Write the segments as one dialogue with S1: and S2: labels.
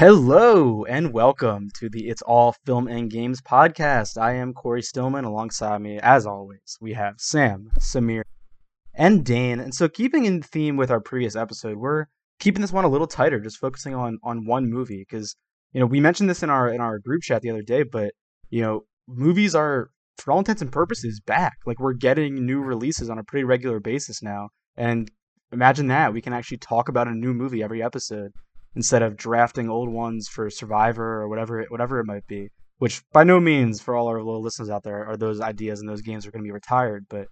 S1: Hello and welcome to the It's All Film and Games podcast. I am Corey Stillman. Alongside me, as always, we have Sam, Samir, and Dane. And so, keeping in theme with our previous episode, we're keeping this one a little tighter, just focusing on on one movie because you know we mentioned this in our in our group chat the other day, but you know movies are for all intents and purposes back. Like we're getting new releases on a pretty regular basis now, and imagine that we can actually talk about a new movie every episode instead of drafting old ones for Survivor or whatever it, whatever it might be. Which by no means, for all our little listeners out there, are those ideas and those games are going to be retired. But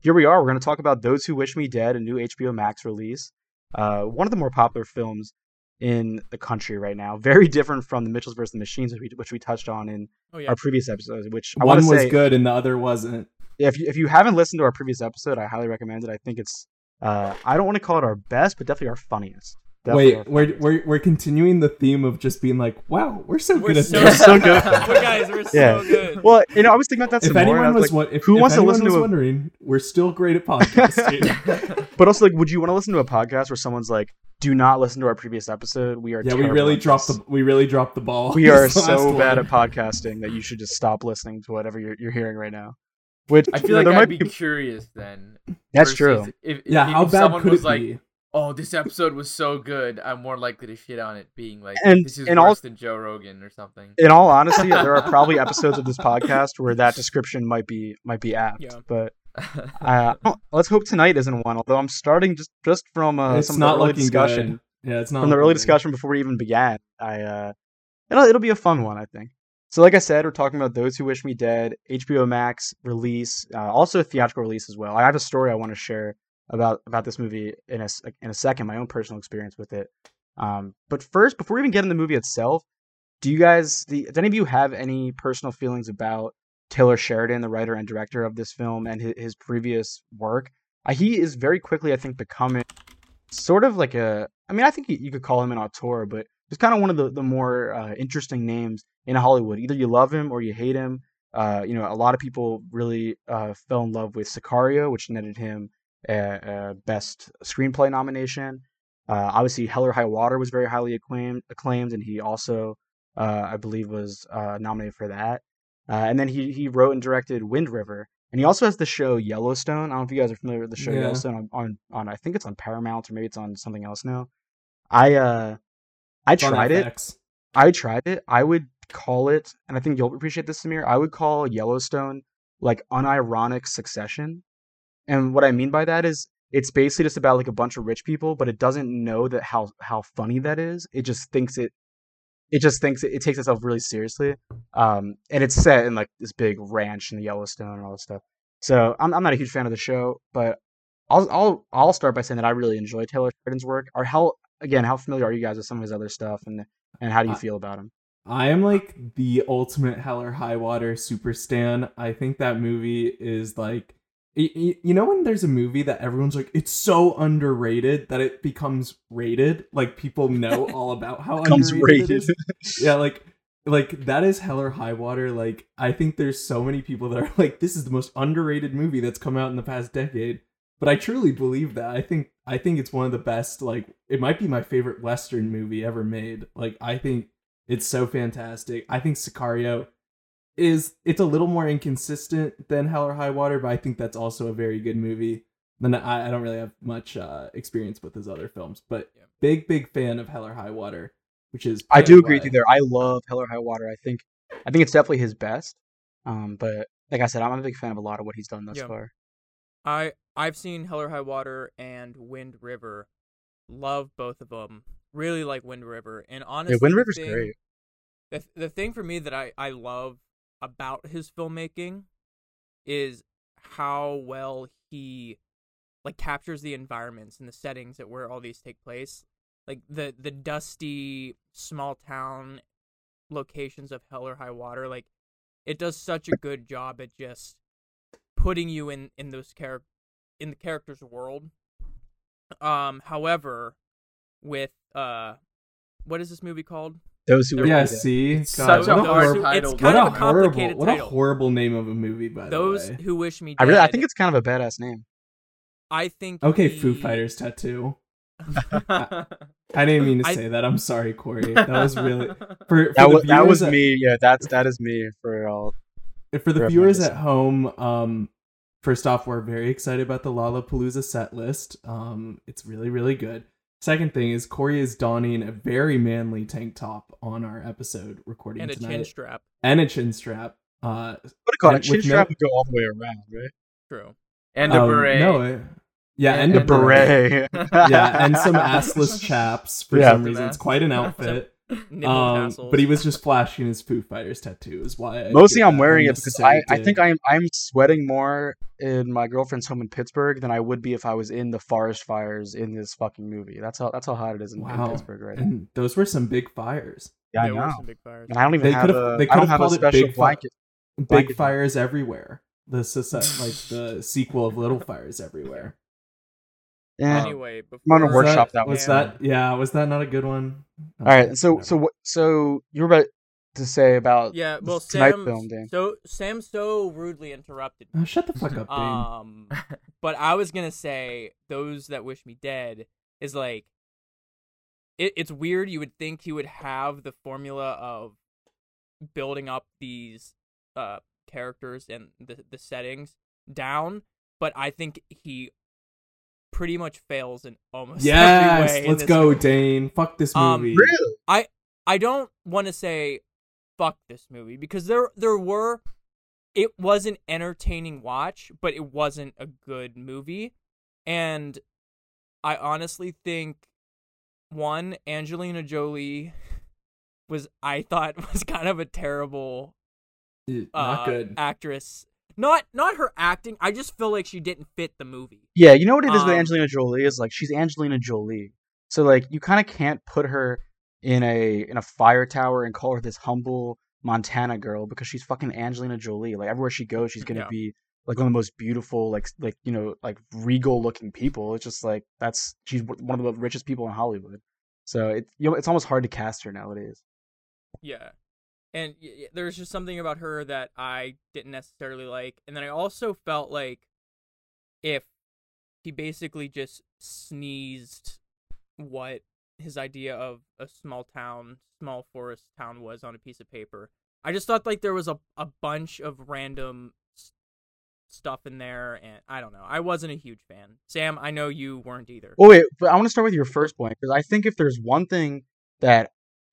S1: here we are. We're going to talk about Those Who Wish Me Dead, a new HBO Max release. Uh, one of the more popular films in the country right now. Very different from the Mitchells vs. the Machines, which we, which we touched on in
S2: Oh yeah.
S1: our previous episode. Which I
S3: One
S1: want to
S3: was
S1: say,
S3: good and the other wasn't.
S1: if you, if you haven't listened to our previous episode, I highly recommend it. I think it's uh, I don't want to call it our best, but definitely our funniest. Definitely
S3: Wait, we're, we're we're continuing the theme of just being like, wow, we're so
S2: We're
S3: good at
S2: so,
S3: this.
S1: so good.
S2: we're guys, we're
S1: Yeah.
S2: so good.
S1: Well, you know, I was thinking about that some
S3: If
S1: more. and I
S3: anyone
S1: was
S3: was,
S1: like,
S3: wa- if,
S1: who
S3: if
S1: wants to
S3: anyone
S1: listen
S3: was
S1: to a-
S3: wondering, we're still great at podcasting.
S1: but also like, would you want to listen to a podcast where someone's like, "Do not listen to our previous episode. We are
S3: yeah, we really dropped the we really dropped the ball.
S1: We are
S3: this last
S1: so bad at podcasting that you should just stop listening to whatever you're, you're hearing right now." Which
S4: I
S1: you
S4: feel
S1: know,
S4: like
S1: there
S4: I'd
S1: might
S4: be
S1: be.
S4: curious then.
S1: That's true.
S4: If,
S3: Yeah,
S4: if,
S3: how bad could it
S4: like,
S3: be?
S4: "Oh, this episode was so good," I'm more likely to shit on it, being like,
S1: And-
S4: "This is worse
S1: all-
S4: than Joe Rogan or something."
S1: In all honesty, there are probably episodes of this podcast where that description might be might be apt.
S2: Yeah.
S1: But uh, oh, let's hope tonight isn't one. Although I'm starting just just from uh,
S3: it's
S1: some
S3: not
S1: of the early discussion.
S3: good. Yeah, it's not
S1: from the early
S3: good.
S1: discussion before we even began. I uh, it'll it'll be a fun one, I think. So, like I said, we're talking about those who wish me dead, HBO Max release, uh, also a theatrical release as well. I have a story I want to share about about this movie in a in a second, my own personal experience with it. Um, but first, before we even get in the movie itself, do you guys, the, does any of you have any personal feelings about Taylor Sheridan, the writer and director of this film, and his, his previous work? Uh, he is very quickly, I think, becoming sort of like a. I mean, I think you, could call him an auteur, but he's kind of one of the the more uh, interesting names in Hollywood. Either you love him or you hate him. Uh, you know, a lot of people really uh, fell in love with Sicario, which netted him best screenplay nomination. Uh, obviously, Hell or High Water was very highly acclaimed, acclaimed, and he also, uh, I believe, was uh, nominated for that. Uh, and then he he wrote and directed Wind River, and he also has the show Yellowstone. I don't know if you guys are familiar with the show
S3: Yeah.
S1: Yellowstone on, on on I think it's on Paramount or maybe it's on something else now. I uh I tried it. I tried it. I would call it, and I think you'll appreciate this, Samir. I would call Yellowstone like unironic Succession, and what I mean by that is it's basically just about like a bunch of rich people, but it doesn't know that how how funny that is. It just thinks it. It just thinks it, it takes itself really seriously, um, and it's set in like this big ranch in the Yellowstone and all this stuff. So I'm I'm not a huge fan of the show, but I'll I'll I'll start by saying that I really enjoy Taylor Sheridan's work. Or how again, how familiar are you guys with some of his other stuff, and and how do you
S3: I-
S1: feel about him?
S3: I am like the ultimate Hell or High Water super stan. I think that movie is like, you know, when there's a movie that everyone's like, it's so underrated that it becomes rated. Like people know all about how
S1: Becomes
S3: underrated
S1: rated.
S3: it is. Yeah, like, like that is Hell or High Water. Like I think there's so many people that are like, this is the most underrated movie that's come out in the past decade. But I truly believe that. I think I think it's one of the best. Like it might be my favorite Western movie ever made. Like I think it's so fantastic. I think Sicario is it's a little more inconsistent than Hell or High Water, but I think that's also a very good movie. Then I, I don't really have much uh, experience with his other films, but
S2: Yeah.
S3: big big fan of Hell or High Water, which is
S1: I do agree with you there. I love Hell or High Water. I think I think it's definitely his best. Um, but like I said, I'm a big fan of a lot of what he's done thus
S2: Yeah.
S1: far.
S2: I I've seen Hell or High Water and Wind River. Love both of them. Really like Wind River. And honestly,
S1: Yeah, Wind River's
S2: thing-
S1: great.
S2: The the thing for me that I I love about his filmmaking is how well he like captures the environments and the settings that where all these take place. Like the the dusty small town locations of Hell or High Water. Like it does such a good job at just putting you in in those character in the character's world. Um, however, with uh, what is this movie called?
S1: Those who were
S3: Yeah, see, God,
S4: such
S3: what
S4: a
S3: a
S4: hard
S3: horrible,
S4: title.
S2: It's
S3: what
S2: kind
S3: a
S2: of a
S3: horrible, what a horrible name of a movie. By
S2: Those
S3: the way,
S2: who wish me
S1: I really, I think it's kind of a badass name.
S2: I think
S3: okay,
S2: he-
S3: Foo Fighters tattoo. I didn't mean to
S2: I-
S3: say that. I'm sorry, Corey. That was really for, for
S1: That
S3: the
S1: was that was
S3: at-
S1: me. Yeah, that's that is me for all.
S3: for the
S1: for
S3: viewers
S1: everyone
S3: at home, um, first off, we're very excited about the Lollapalooza set list. Um, it's really, really good. Second thing is Corey is donning a very manly tank top on our episode recording
S2: and a
S3: tonight,
S2: chin strap.
S3: and a chin strap. Uh,
S1: What do you call it? Chin
S3: with
S1: strap
S3: no-
S1: would go all the way around, right?
S2: True.
S4: and a
S3: um,
S4: beret.
S3: No, it- yeah, and,
S4: And-
S3: a beret.
S1: Beret.
S3: yeah, and some assless chaps for
S1: Yeah.
S3: some reason. It's quite an outfit.
S2: Nipple
S3: Um, but he was just flashing his Foo Fighters tattoo. Is why I
S1: Mostly, I'm wearing it because I, I think I'm I'm sweating more in my girlfriend's home in Pittsburgh than I would be if I was in the forest fires in this fucking movie. That's how that's how hot it is in, in Pittsburgh right now.
S3: and those were some big fires.
S1: Yeah, I
S2: there were
S1: know.
S2: some big fires.
S1: And I don't even
S3: They
S1: have
S3: could've-
S1: a
S3: they could've
S1: a
S3: called it
S1: special
S3: Big Fi-
S1: blanket.
S3: Big fires everywhere. The success, like the sequel of Little Fires Everywhere.
S1: Yeah.
S2: Anyway, before
S1: I'm gonna workshop
S3: that,
S1: that
S3: was
S1: one.
S3: that yeah? Was that not a good one?
S1: All right. So
S3: whatever.
S1: so what? So you were about to say about
S2: Yeah, well, Sam.
S1: film, Dan.
S2: So Sam so rudely interrupted me.
S3: Oh, shut the fuck up, Dane.
S2: Um, but I was gonna say those that wish me dead is like, it, it's weird. You would think he would have the formula of building up these uh characters and the the settings down, but I think he pretty much fails in almost every way. in
S3: let's go,
S2: movie.
S3: Dane. Fuck this
S2: Um,
S3: movie.
S1: Really?
S2: I don't want to say fuck this movie because there there were it was an entertaining watch, but it wasn't a good movie. And I honestly think one Angelina Jolie was I thought was kind of a terrible
S3: Eh,
S2: uh,
S3: Not good.
S2: actress. Not not her acting. I just feel like she didn't fit the movie.
S1: Yeah, you know what it is with
S2: Um,
S1: Angelina Jolie is like she's Angelina Jolie. So like you kind of can't put her in a in a fire tower and call her this humble Montana girl because she's fucking Angelina Jolie. Like everywhere she goes, she's gonna
S2: Yeah.
S1: be like one of the most beautiful, like like you know, like regal looking people. It's just like that's she's one of the richest people in Hollywood. So it you know it's almost hard to cast her nowadays.
S2: Yeah. And there's just something about her that I didn't necessarily like. And then I also felt like if he basically just sneezed what his idea of a small town, small forest town was on a piece of paper. I just thought like there was a, a bunch of random stuff in there and I don't know. I wasn't a huge fan. Sam, I know you weren't either.
S1: Well, wait, but I want to start with your first point because I think if there's one thing that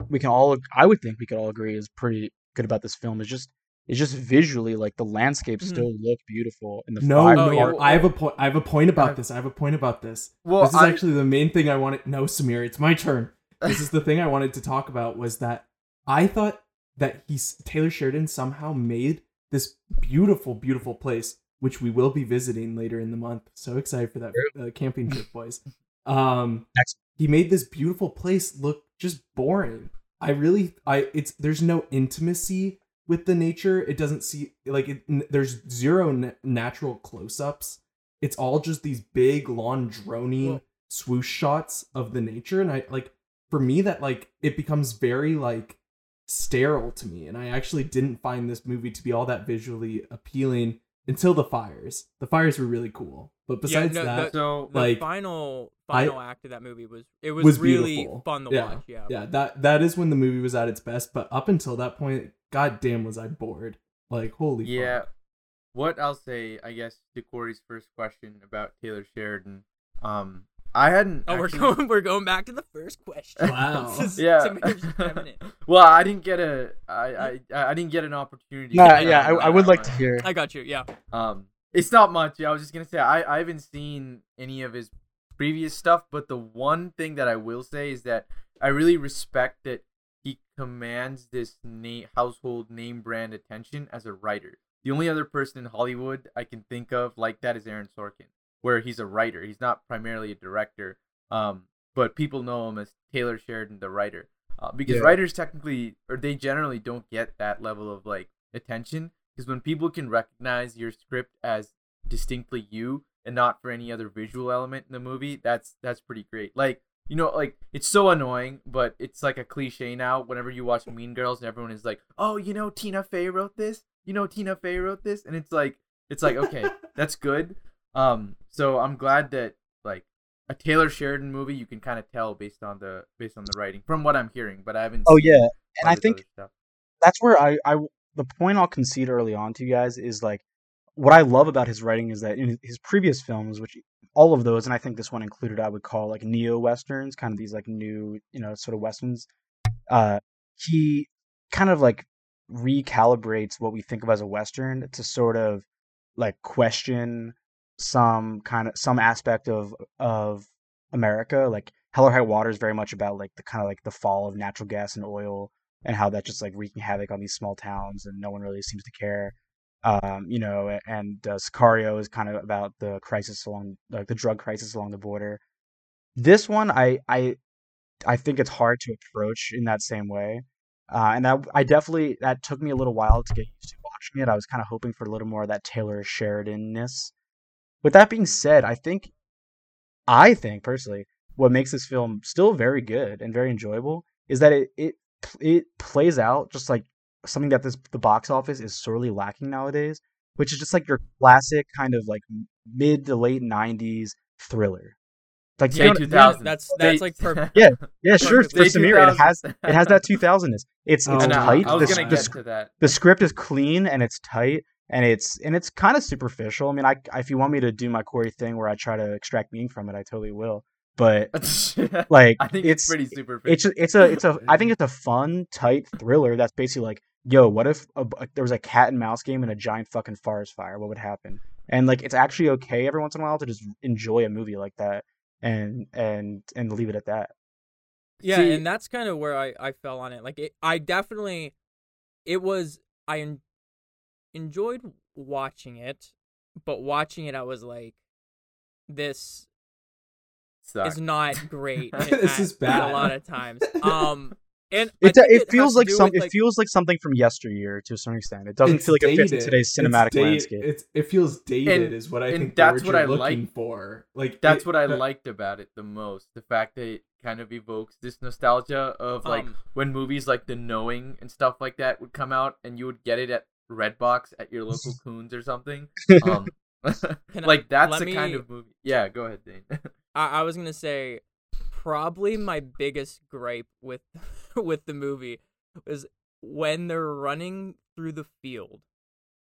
S1: we can all, I would think we could all agree is pretty good about this film is just, it's just visually like the landscapes
S2: Mhm.
S1: still look beautiful in the
S3: No,
S1: fire.
S2: Oh,
S3: no,
S2: yeah.
S3: I have a point. I have a point about this. I have a point about this.
S4: Well,
S3: this is
S4: I-
S3: actually the main thing I wanted. No, Samir, it's my turn. This is the thing I wanted to talk about. Was that I thought that he's Taylor Sheridan somehow made this beautiful, beautiful place, which we will be visiting later in the month. So excited for that uh, camping trip, boys. Um,
S1: Next.
S3: he made this beautiful place look just boring. I really, I it's there's no intimacy with the nature. It doesn't see like it, n- there's zero natural close-ups. It's all just these big, long, droning
S2: Well-
S3: swoosh shots of the nature, and I like for me that like it becomes very like sterile to me, and I actually didn't find this movie to be all that visually appealing until the fires. The fires were really cool, but besides
S2: no,
S3: that,
S4: So
S2: The
S3: like,
S2: final
S3: I-
S2: final act of that movie was it was,
S3: was
S2: really
S3: beautiful.
S2: fun to
S3: Yeah,
S2: watch. Yeah.
S3: yeah, that that is when the movie was at its best. But up until that point, goddamn, was I bored? Like, holy
S4: yeah,
S3: fuck.
S4: what I'll say, I guess, to Corey's first question about Taylor Sheridan. Um, I hadn't.
S2: Oh, we're going. We're going back to the first question.
S3: Wow.
S2: Is-
S4: Yeah.
S2: Samir's just having it.
S4: well, I didn't get a. I I I didn't get an opportunity.
S1: Nah,
S4: to
S1: yeah, I,
S4: comment
S1: I would like to
S4: one.
S1: hear.
S2: I got you. Yeah.
S4: Um, it's not much. Yeah, I was just gonna say I I haven't seen any of his previous stuff, but the one thing that I will say is that I really respect that he commands this name household name brand attention as a writer. The only other person in Hollywood I can think of like that is Aaron Sorkin, where he's a writer. He's not primarily a director. Um, but people know him as Taylor Sheridan, the writer. Uh, because
S1: Yeah.
S4: writers technically, or they generally don't get that level of like attention. Because when people can recognize your script as distinctly you and not for any other visual element in the movie, that's that's pretty great. Like you know, like it's so annoying, but it's like a cliche now. Whenever you watch Mean Girls, and everyone is like, "Oh, you know, Tina Fey wrote this. You know, Tina Fey wrote this," and it's like, it's like, okay, that's good. Um, so I'm glad that like a Taylor Sheridan movie. You can kind of tell based on the based on the writing, from what I'm hearing. But I haven't.
S1: Oh yeah, and I think that's where I, I the point I'll concede early on to you guys is like what I love about his writing is that in his previous films, which all of those, and I think this one included, I would call like neo westerns, kind of these like new, you know, sort of westerns. Uh, he kind of like recalibrates what we think of as a western to sort of like question some kind of some aspect of of America. Like Hell or High Water is very much about like the kind of like the fall of natural gas and oil and how that's just like wreaking havoc on these small towns and no one really seems to care. Um, you know, and uh, Sicario is kind of about the crisis along like the drug crisis along the border. This one, I I I think it's hard to approach in that same way. Uh, and that I definitely that took me a little while to get used to watching it. I was kind of hoping for a little more of that Taylor Sheridan ness. With that being said, I think I think personally what makes this film still very good and very enjoyable is that it it it plays out just like something that this the box office is sorely lacking nowadays, which is just like your classic kind of like mid to late '90s thriller. Like you know,
S4: 2000.
S2: that's
S4: Say-
S2: that's like perfect.
S1: Yeah, yeah, sure.
S2: Perfect.
S1: For Samir, it has it has that 2000ness. It's it's
S3: Oh,
S4: I know,
S1: tight.
S4: I was
S1: the,
S4: gonna
S1: the,
S4: get
S1: sc-
S4: to that.
S1: the script is clean and it's tight and it's and it's kind of superficial. I mean, I if you want me to do my Corey thing where I try to extract meaning from it, I totally will. But like,
S4: I think
S1: it's
S4: it's, pretty superficial.
S1: it's a, it's a it's a I think it's a fun tight thriller that's basically like yo what if a, a- there was a cat and mouse game and a giant fucking forest fire what would happen and like it's actually okay every once in a while to just enjoy a movie like that and and and leave it at that
S2: Yeah,
S4: See-
S2: and that's kind of where I I fell on it. Like it, I definitely, it was I en- enjoyed watching it, but watching it I was like, this
S4: Suck.
S2: is not great.
S3: This
S2: at-
S3: is bad.
S2: A lot of times. Um, and I
S1: it, it, feels like some
S2: with,
S1: it
S2: like-
S1: feels like something from yesteryear to a certain extent it doesn't feel like it fits in
S3: dated.
S1: today's
S3: It's
S1: cinematic
S3: da-
S1: landscape
S3: It's, it feels dated,
S4: And-
S3: is what I
S4: and
S3: think.
S4: that's
S3: the
S4: what
S3: word
S4: I
S3: you're
S4: like.
S3: looking for. Like
S4: That's
S3: it-
S4: what I
S3: that-
S4: liked about it the most. The fact that it kind of evokes this nostalgia of like
S2: Um,
S4: when movies like The Knowing and stuff like that would come out, and you would get it at Redbox at your local Coons or something. Um,
S2: I-
S4: like that's
S2: let
S4: the kind of movie. Yeah, go ahead, Dane.
S2: I, I was gonna say probably my biggest gripe with with the movie was when they're running through the field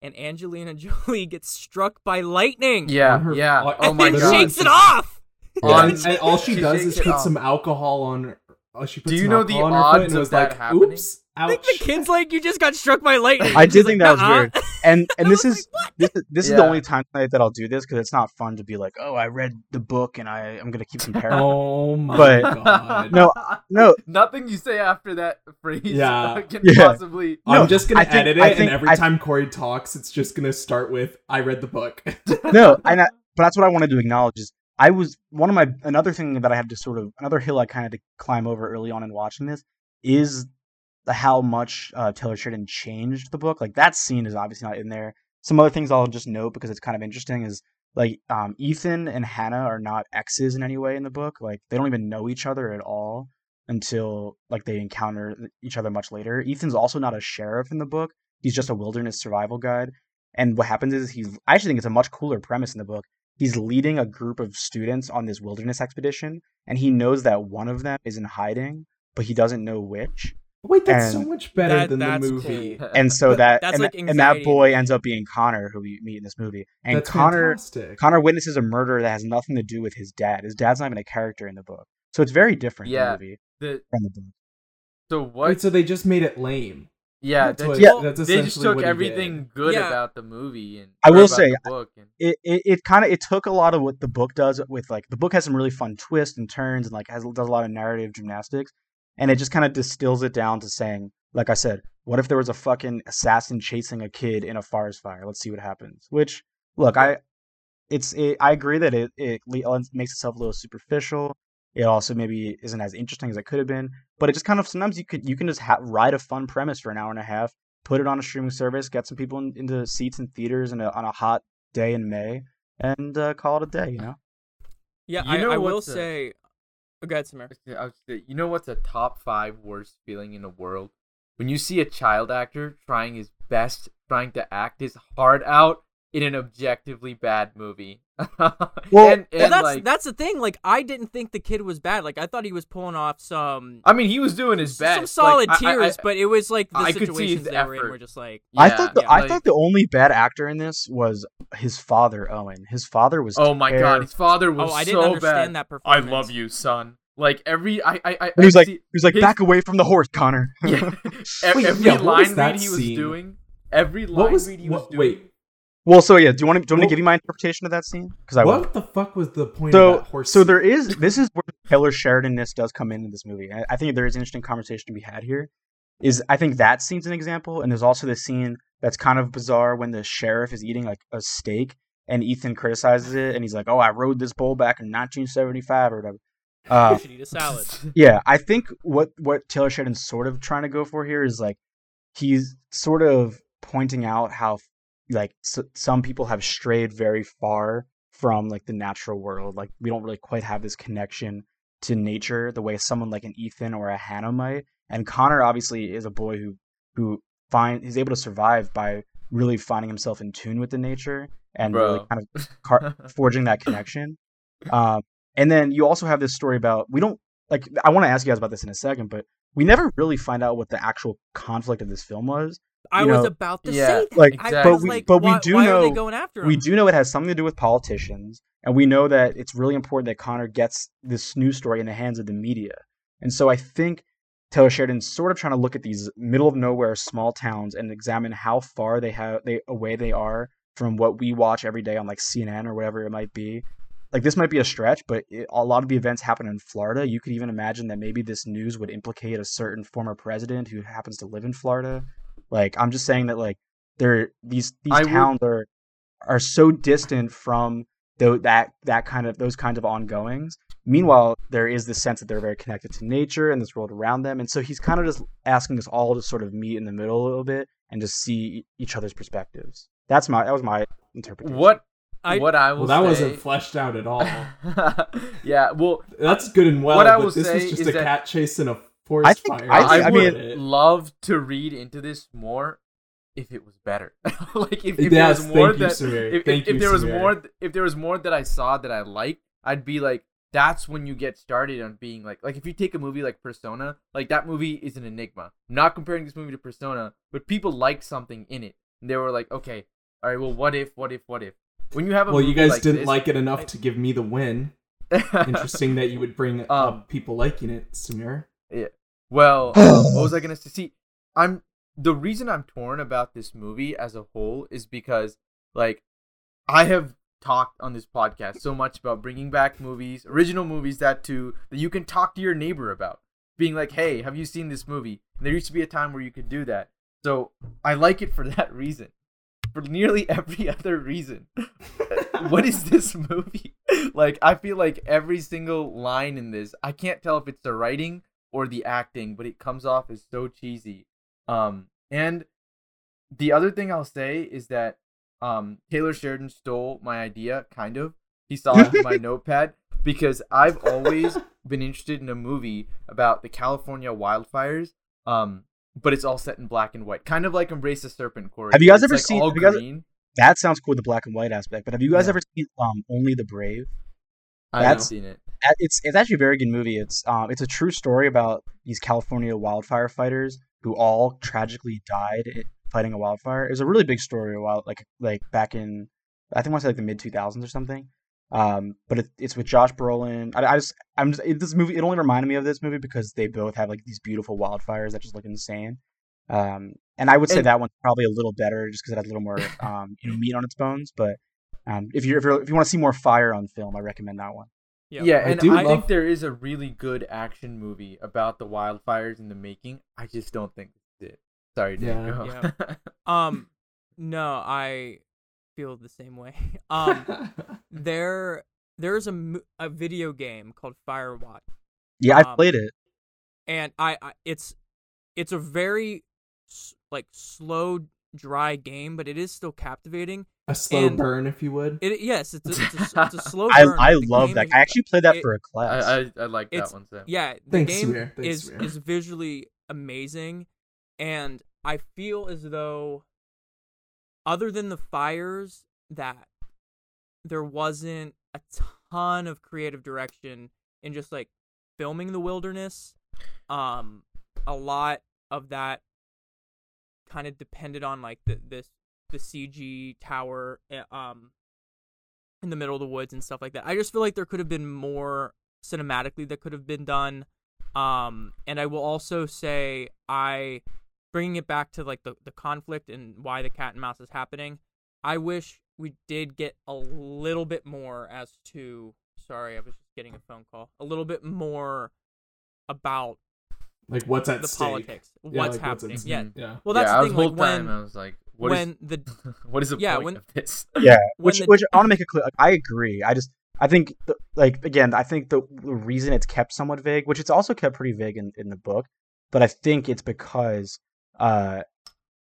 S2: and Angelina Jolie gets struck by lightning.
S4: yeah,
S3: her-
S4: yeah.
S3: on-
S4: Oh
S2: and
S4: my
S2: then
S3: God.
S2: shakes it off.
S4: On-
S3: and, and all she,
S4: She
S3: does is put
S4: off.
S3: some alcohol on. Oh, she puts
S4: Do you know the
S3: on her foot
S4: odds of
S3: was
S4: that
S3: like,
S4: happening?
S3: "Oops,
S2: I think the kid's like, you just got struck by lightning.
S1: I did think
S2: like,
S1: that was weird. and and this is
S2: like, what?
S1: this is this is the only time tonight that I'll do this because it's not fun to be like, oh, I read the book and I I'm gonna keep comparing.
S3: Oh my
S1: But-
S3: god!
S1: No, no.
S4: Nothing you say after that phrase
S3: Yeah.
S4: can
S1: Yeah.
S4: possibly.
S3: I'm just gonna
S1: think-
S3: edit it,
S1: I
S3: and every
S1: I-
S3: time Corey talks, it's just gonna start with "I read the book."
S1: no, and I, but that's what I wanted to acknowledge is I was one of my another thing that I had to sort of another hill I kind of had to climb over early on in watching this is the how much uh, Taylor Sheridan changed the book. Like that scene is obviously not in there. Some other things I'll just note because it's kind of interesting is like um, Ethan and Hannah are not exes in any way in the book. Like they don't even know each other at all until like they encounter each other much later. Ethan's also not a sheriff in the book. He's just a wilderness survival guide. And what happens is he's I actually think it's a much cooler premise in the book. He's leading a group of students on this wilderness expedition, and he knows that one of them is in hiding, but he doesn't know which.
S3: Wait, that's so much better
S2: That-
S3: than the movie.
S2: cool.
S1: And so
S2: But
S1: that and,
S2: like
S1: that- and that boy ends up being Connor, who we meet in this movie. And
S3: That's
S1: Connor
S3: fantastic.
S1: Connor witnesses a murder that has nothing to do with his dad. His dad's not even a character in the book. So it's very different
S4: Yeah.
S1: the movie
S4: The,
S1: from the book.
S4: so what?
S3: Wait, so they just made it lame.
S4: yeah,
S3: That's
S4: they
S3: what-
S4: just,
S1: Yeah.
S3: that's
S4: they just took
S3: what
S4: everything good
S2: Yeah.
S4: about the movie and
S1: I will say,
S4: the book and
S1: it it, it kind of it took a lot of what the book does with like the book has some really fun twists and turns and like has does a lot of narrative gymnastics and it just kind of distills it down to saying like I said what if there was a fucking assassin chasing a kid in a forest fire let's see what happens which look I it's it, I agree that it it makes itself a little superficial it also maybe isn't as interesting as it could have been but it just kind of sometimes you could you can just ha- ride a fun premise for an hour and a half put it on a streaming service get some people in, into seats in theaters in a, on a hot day in May and uh, call it a day. You know.
S2: Yeah,
S4: You
S2: I,
S4: know
S2: I will
S4: what's a-
S2: say. Oh, go ahead, Samir.
S4: You know what's a top five worst feeling in the world? When you see a child actor trying his best, trying to act his heart out in an objectively bad movie.
S1: Well,
S4: and,
S2: Well,
S4: and
S2: that's
S4: like,
S2: that's the thing. Like, I didn't think the kid was bad. Like, I thought he was pulling off some
S4: I mean, he was doing his best.
S2: some solid
S4: Like, I- I-
S2: tears, but it was like the
S4: I could see
S2: situations
S4: his
S2: they were in were just like
S1: I thought the
S2: yeah,
S1: I
S4: like-
S1: thought the only bad actor in this was his father, Owen. His father was.
S4: Oh my god, his father was
S2: oh, I didn't
S4: so
S2: understand
S4: bad.
S2: that
S4: I love you, son. Like every I I I,
S1: And he was like,
S4: see-
S1: he was like,
S4: his-
S1: back away from the horse, Connor.
S4: yeah,
S3: Wait,
S4: every
S3: yeah, what
S4: line
S3: that
S4: read he was
S3: scene?
S4: doing. Every line
S3: What was
S4: read he was
S3: what,
S4: doing.
S3: wait?
S1: Well, so yeah, do you want to do you want
S3: Well-
S1: to give you my interpretation of that scene? Because I will.
S3: What the fuck was the point of
S1: So,
S3: that horse?
S1: so
S3: scene?
S1: there is. This is where Taylor Sheridanness does come into this movie. I, I think there is an interesting conversation to be had here. Is I think that scene's an example, and there's also the scene that's kind of bizarre when the sheriff is eating like a steak, and Ethan criticizes it, and he's like, "Oh, I rode this bull back in 1975 or whatever." Uh,
S2: You should eat a salad.
S1: yeah, I think what what Taylor Sheridan's sort of trying to go for here is like he's sort of pointing out how like s- some people have strayed very far from like the natural world. Like we don't really quite have this connection to nature the way someone like an Ethan or a Hannah might. And Connor obviously is a boy who who find he's able to survive by really finding himself in tune with the nature and really kind of car- forging that connection. Um, and then you also have this story about we don't like. I want to ask you guys about this in a second, but we never really find out what the actual conflict of this film was.
S2: I
S1: You
S2: was about to
S4: yeah,
S2: say that.
S1: like,
S2: I
S4: Exactly.
S1: but we-
S2: like,
S1: but we
S2: why,
S1: do
S2: why are they
S1: know-
S2: going after him?
S1: We do know it has something to do with politicians, and we know that it's really important that Connor gets this news story in the hands of the media. And so I think Taylor Sheridan's sort of trying to look at these middle of nowhere small towns and examine how far they have they away they are from what we watch every day on like CNN or whatever it might be. Like this might be a stretch, but it, a lot of the events happen in Florida. You could even imagine that maybe this news would implicate a certain former president who happens to live in Florida. Like I'm just saying that like there these these
S4: I would-
S1: towns are are so distant from though that that kind of those kinds of ongoings. Meanwhile, there is this sense that they're very connected to nature and this world around them, and so he's kind of just asking us all to sort of meet in the middle a little bit and just see each other's perspectives. That's my that was my interpretation.
S4: what
S2: I-
S4: what I will
S3: well, that
S4: say,
S3: wasn't fleshed out at all.
S4: yeah, well,
S3: That's good and well,
S4: What I will
S3: this
S4: say
S3: was just
S4: is
S3: a
S4: that-
S3: cat chasing a forest
S1: I think-
S3: fire.
S1: I
S4: I,
S1: think- I
S4: would
S1: mean-
S4: love to read into this more if it was better. like if, if
S3: Yes,
S4: there was more
S3: thank you,
S4: that
S3: Samir.
S4: if,
S3: Thank
S4: if, if
S3: you,
S4: there was
S3: Samir.
S4: more if there was more that I saw that I liked, I'd be like that's when you get started on being like like if you take a movie like Persona, like that movie is an enigma. I'm not comparing this movie to Persona, but people liked something in it. And they were like, okay, all right, well what if, what if, what if? When you have a
S3: well, you guys
S4: like
S3: didn't
S4: this-
S3: like it enough to give me the win. Interesting that you would bring
S4: Um,
S3: up people liking it, Samir.
S4: Well, um, what was I gonna say? See, I'm the reason I'm torn about this movie as a whole is because like I have talked on this podcast so much about bringing back movies, original movies that too that you can talk to your neighbor about, being like, "Hey, have you seen this movie?" And there used to be a time where you could do that. So I like it for that reason. For nearly every other reason, what is this movie? Like, I feel like every single line in this, I can't tell if it's the writing or the acting, but it comes off as so cheesy. Um, and the other thing I'll say is that um, Taylor Sheridan stole my idea, kind of. He saw it in my notepad because I've always been interested in a movie about the California wildfires. Um, but it's all set in black and white, kind of like Embrace the Serpent, Corey.
S1: Have you guys ever
S4: like,
S1: seen-
S4: all
S1: you guys-
S4: green?
S1: That sounds cool, the black and white aspect. But have you guys
S4: Yeah.
S1: ever seen um, Only the Brave?
S4: I haven't
S1: That's-
S4: seen it.
S1: It's it's actually a very good movie. It's um it's a true story about these California wildfire fighters who all tragically died fighting a wildfire. It was a really big story a while like like back in I think I want to say like the mid two thousands or something. Um, but it, it's with Josh Brolin. I, I just I'm just it, this movie. It only reminded me of this movie because they both have like these beautiful wildfires that just look insane. Um, and I would say
S4: And-
S1: that one's probably a little better just because it has a little more um you know meat on its bones. But um, if you if, you're, if you want to see more fire on film, I recommend that one.
S2: Yeah.
S4: Yeah,
S3: I
S4: and
S3: do
S4: I, think there is a really good action movie about the wildfires in the making. I just don't think it's it. Sorry, Dan.
S3: Yeah.
S4: go.
S2: Um, no, I feel the same way. Um, there there's a a video game called Firewatch,
S1: Yeah, I've
S2: Um,
S1: played it.
S2: and I, I it's it's a very like slow, dry game, but it is still captivating.
S3: A slow
S2: and-
S3: burn, if you would.
S2: It yes, it's a, it's a, s- it's a slow
S1: I
S2: burn.
S1: I
S2: but the
S1: love
S2: game
S1: that.
S2: is-
S1: I actually played that
S2: it-
S1: for a class.
S4: I, I I like that one. So.
S2: Yeah, the
S3: Thanks,
S2: game
S3: Thanks,
S2: is
S3: Samir.
S2: is visually amazing, and I feel as though, other than the fires that there wasn't a ton of creative direction in just like filming the wilderness. Um, a lot of that kind of depended on like the this the CG tower eh, um in the middle of the woods and stuff like that. I just feel like there could have been more cinematically that could have been done. Um, and I will also say I bringing it back to like the the conflict and why the cat and mouse is happening. I wish we did get a little bit more as to sorry, I was just getting a phone call. A little bit more about
S3: Like what's at
S2: the
S3: stake?
S2: politics,
S3: Yeah,
S2: what's
S3: like, what's at
S2: happening.
S3: stake.
S2: yeah.
S3: Yeah.
S2: Well, that's
S4: yeah,
S2: the
S4: was
S2: thing.
S4: whole
S2: Like
S4: time
S2: when
S4: I was like, what is
S2: when the
S4: what is the
S2: Yeah,
S4: point
S2: when-
S4: of this?
S1: Yeah, which
S2: the-
S1: which I want to make it clear. Like, I agree. I just I think the, like again, I think the, the reason it's kept somewhat vague, which it's also kept pretty vague in, in the book, but I think it's because uh